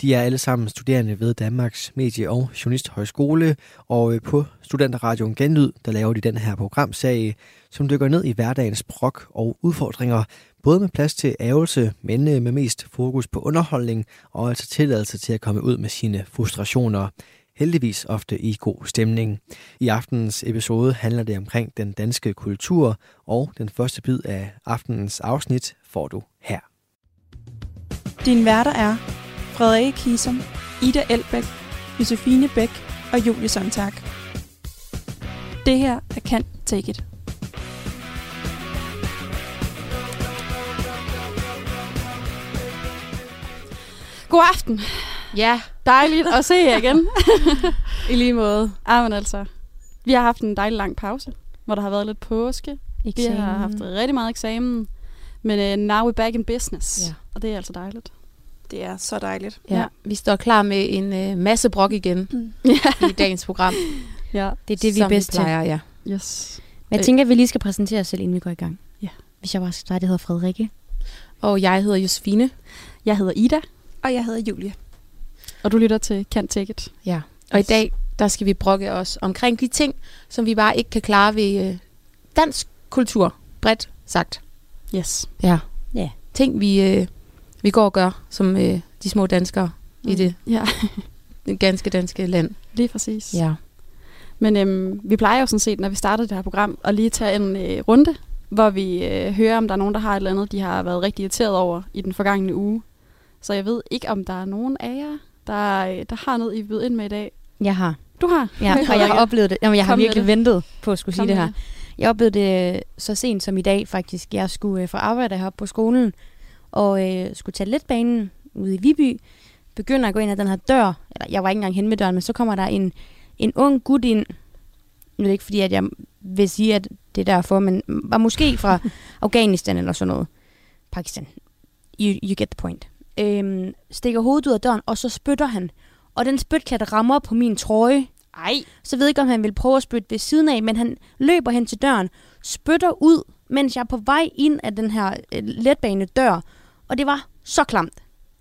De er alle sammen studerende ved Danmarks Medie- og Journalisthøjskole, og øh, på Studenterradioen Genlyd, der laver de den her programserie, som dykker ned i hverdagens brok og udfordringer, både med plads til ævelse, men øh, med mest fokus på underholdning og altså tilladelse til at komme ud med sine frustrationer heldigvis ofte i god stemning. I aftenens episode handler det omkring den danske kultur, og den første bid af aftenens afsnit får du her. Din værter er Frederikke Kisum, Ida Elbæk, Josefine Bæk og Julie Sontag. Det her er Can't Take It. God aften. Ja, Dejligt at se jer igen. i lige måde. Ja, men altså, vi har haft en dejlig lang pause, hvor der har været lidt påske. Vi har haft rigtig meget eksamen. Men uh, now we're back in business. Ja. Og det er altså dejligt. Det er så dejligt. Ja, Ja. vi står klar med en øh, masse brok igen Ja. i dagens program. ja. Det er det, vi er som bedst til. plejer, ja. Yes. Men jeg tænker, at vi lige skal præsentere os selv, inden vi går i gang. Ja. Hvis jeg bare skal starte, jeg hedder Frederikke. Og jeg hedder Josefine. Jeg hedder Ida, Og jeg hedder Julie. og du lytter til Can't Take It. Ja. Og i dag, der skal vi brokke os omkring de ting, som vi bare ikke kan klare ved øh, dansk kultur, bredt sagt. Yes. Ja. Ja. Ting, vi, øh, vi går og gør, som øh, de små danskere mm. i det Ja, ganske danske land. lige præcis. Ja. Men øhm, vi plejer jo sådan set, når vi starter det her program, at lige tage en øh, runde, hvor vi øh, hører, om der er nogen, der har et eller andet, de har været rigtig irriteret over i den forgangne uge. Så jeg ved ikke, om der er nogen af jer, der, øh, der har noget, I vil byde ind med i dag. Jeg har. Du har? Ja, og jeg har oplevet det. Jamen, jeg har Kom virkelig det. ventet på at skulle Kom sige det her. Jeg oplevede det øh, så sent som i dag faktisk. Jeg skulle øh, få arbejde heroppe på skolen, og øh, skulle tage letbanen ude i Viby. Begynder at gå ind ad den her dør. Eller, jeg var ikke engang hen med døren, men så kommer der en, en ung gut ind. Nu er det ikke fordi, at jeg vil sige, at det er derfor, men var måske fra Afghanistan eller sådan noget. Pakistan. You, you get the point. Øhm, stikker hovedet ud af døren, og så spytter han. Og den spytklat rammer på min trøje. Ej. Så ved jeg ikke, om han vil prøve at spytte ved siden af, men han løber hen til døren, spytter ud, mens jeg er på vej ind af den her øh, letbane dør. Og det var så klamt.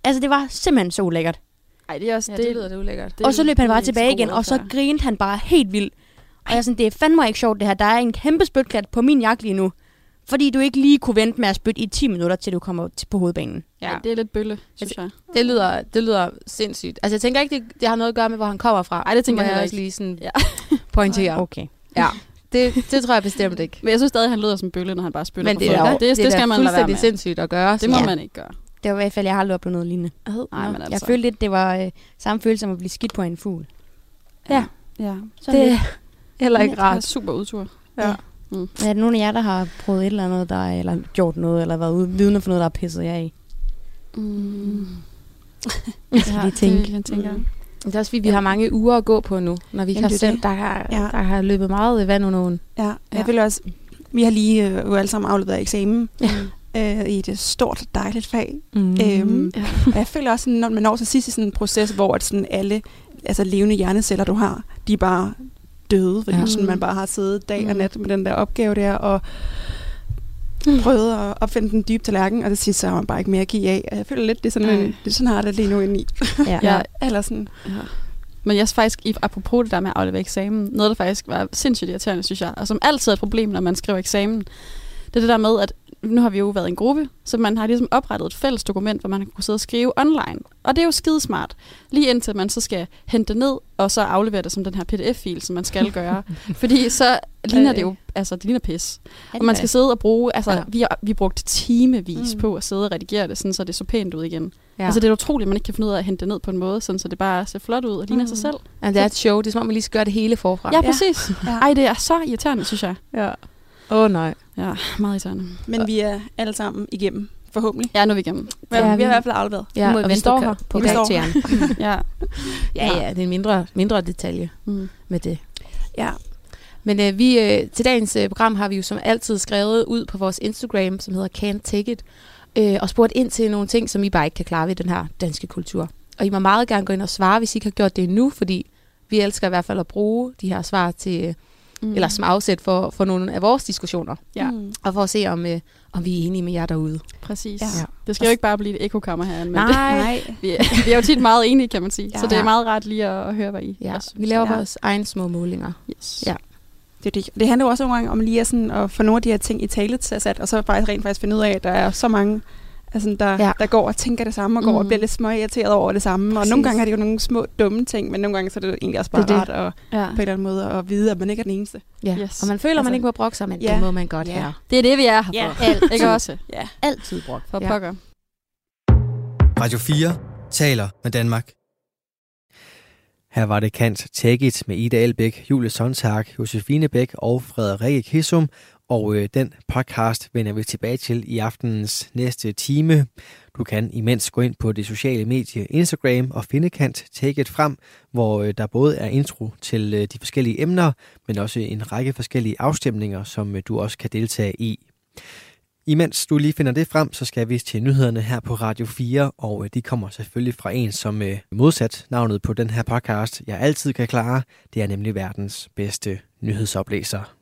Altså, det var simpelthen så ulækkert. Ej, det er også ja, det, det lyder det ulækkert. det- og så løb han bare tilbage igen, og så før. grinede han bare helt vildt. Og jeg er sådan, det er fandme ikke sjovt det her. Der er en kæmpe spytklat på min jakke lige nu. Fordi du ikke lige kunne vente med at spytte i 10 minutter, til du kommer til på hovedbanen. Ja, det er lidt bølle, synes jeg. Det lyder, det lyder sindssygt. Altså, jeg tænker ikke, det, det har noget at gøre med, hvor han kommer fra. Ej, det tænker jeg heller også lige sådan Ja. pointere. Okay. Ja, det, det tror jeg bestemt ikke. Men jeg synes stadig, han lyder som bølle, når han bare spytter Men på det folk. er, det, det, det, det skal man lade være fuldstændig med. sindssygt at gøre. Det må Ja. man ikke gøre. Det var i hvert fald, jeg har aldrig oplevet noget lignende. Nej, men altså. Jeg følte lidt, det var øh, samme følelse som at blive skidt på en fugl. Ja. ja. Sådan Det er heller ikke Det rart. super udtur. Ja. Mm. Er der nogen af jer, der har prøvet et eller andet, der, eller gjort noget, eller været ude vidne for noget, der har pisset jer af? Mm. Jeg lige tænke. Det, jeg tænker. Men Det er også fordi, vi har mange uger at gå på nu, når vi Jamen, har det det. Der, har, Ja. der har løbet meget vand under åen. Ja, jeg Ja. føler også, vi har lige øh, jo alle sammen afleveret eksamen Ja. øh, i et stort, dejligt fag. Mm. Øhm, Ja. Og jeg føler også, sådan, når man når til sidst i sådan en proces, hvor at sådan alle altså levende hjerneceller, du har, de er bare døde, fordi Ja. sådan, man bare har siddet dag og Mm. nat med den der opgave der, og prøvet at opfinde den dybe tallerken, og det sidste så har man bare ikke mere at give af. Og jeg føler lidt, det er sådan, en, det er sådan har det lige nu inde i. Ja. Ja. Eller sådan, Ja. Men jeg faktisk, i- apropos det der med at aflevere eksamen, noget der faktisk var sindssygt irriterende, synes jeg, og som altid er et problem, når man skriver eksamen, det er det der med, at nu har vi jo været en gruppe, så man har ligesom oprettet et fælles dokument, hvor man kan sidde og skrive online. Og det er jo skidesmart. Lige indtil man så skal hente det ned, og så aflevere det som den her pdf-fil, som man skal gøre. Fordi så ligner det jo, altså det ligner pis. Og man skal sidde og bruge, altså Ja. vi, har, vi brugte timevis Mm. på at sidde og redigere det, sådan, så det så pænt ud igen. Ja. Altså det er utroligt, at man ikke kan finde ud af at hente det ned på en måde, sådan, så det bare ser flot ud og ligner Mm. sig selv. Ja, det er et show. Det er som om, man lige skal gøre det hele forfra. Ja, præcis. Ja. Ej, det er så irriterende, synes jeg. Ja. Åh oh, nej. Ja, meget irriterende. men vi er alle sammen igennem, forhåbentlig. Ja, nu er vi igennem. Men Ja, vi har vi- i hvert fald afleveret. Ja, nu må vi og vi står på, her. på karakteren. Ja. Ja, ja, det er en mindre, mindre detalje Mm. med det. Ja. Men øh, vi, øh, til dagens øh, program har vi jo som altid skrevet ud på vores Instagram, som hedder Can't Take It, øh, og spurgt ind til nogle ting, som I bare ikke kan klare ved den her danske kultur. Og I må meget gerne gå ind og svare, hvis I ikke har gjort det endnu, fordi vi elsker i hvert fald at bruge de her svar til, øh, Mm. eller som afsæt for, for nogle af vores diskussioner, Ja, Mm. og for at se, om, øh, om vi er enige med jer derude. præcis. Ja. Ja. Det skal jo ikke bare blive et ekokammer herinde, men det, Nej. vi, er, vi er jo tit meget enige, kan man sige. Ja. Så det er meget rart lige at, at høre, hvad I Ja, også vi laver Ja. vores egne små målinger. Yes. Ja. Det, det. det handler jo også nogle gange om lige at, sådan, at få nogle af de her ting i tale til sat, og så faktisk rent faktisk finde ud af, at der er så mange, altså, der, Ja. der går og tænker det samme, og går mm. og bliver lidt små irriteret over det samme. Præcis. Og nogle gange er det jo nogle små dumme ting, men nogle gange så er det egentlig også bare Det er rart at, Ja. på en eller anden måde at vide, at man ikke er den eneste. Ja. Yes. Og man føler, altså, man ikke må brokke sig, men ja. det må man godt Ja. her. Det er det, vi er her Ja. for. Altid. Ikke også? Ja. Altid brugt. For Ja. pokker. Radio 4 taler med Danmark. Her var det Kant Take It med Ida Elbæk, Julie Sontag, Josefine Bæk og Frederikke Kissum. Og øh, den podcast vender vi tilbage til i aftenens næste time. Du kan imens gå ind på det sociale medie Instagram og finde Kant Take It frem, hvor øh, der både er intro til øh, de forskellige emner, men også en række forskellige afstemninger, som øh, du også kan deltage i. Imens du lige finder det frem, så skal vi til nyhederne her på Radio 4, og øh, de kommer selvfølgelig fra en, som øh, modsat navnet på den her podcast, jeg altid kan klare. Det er nemlig verdens bedste nyhedsoplæser.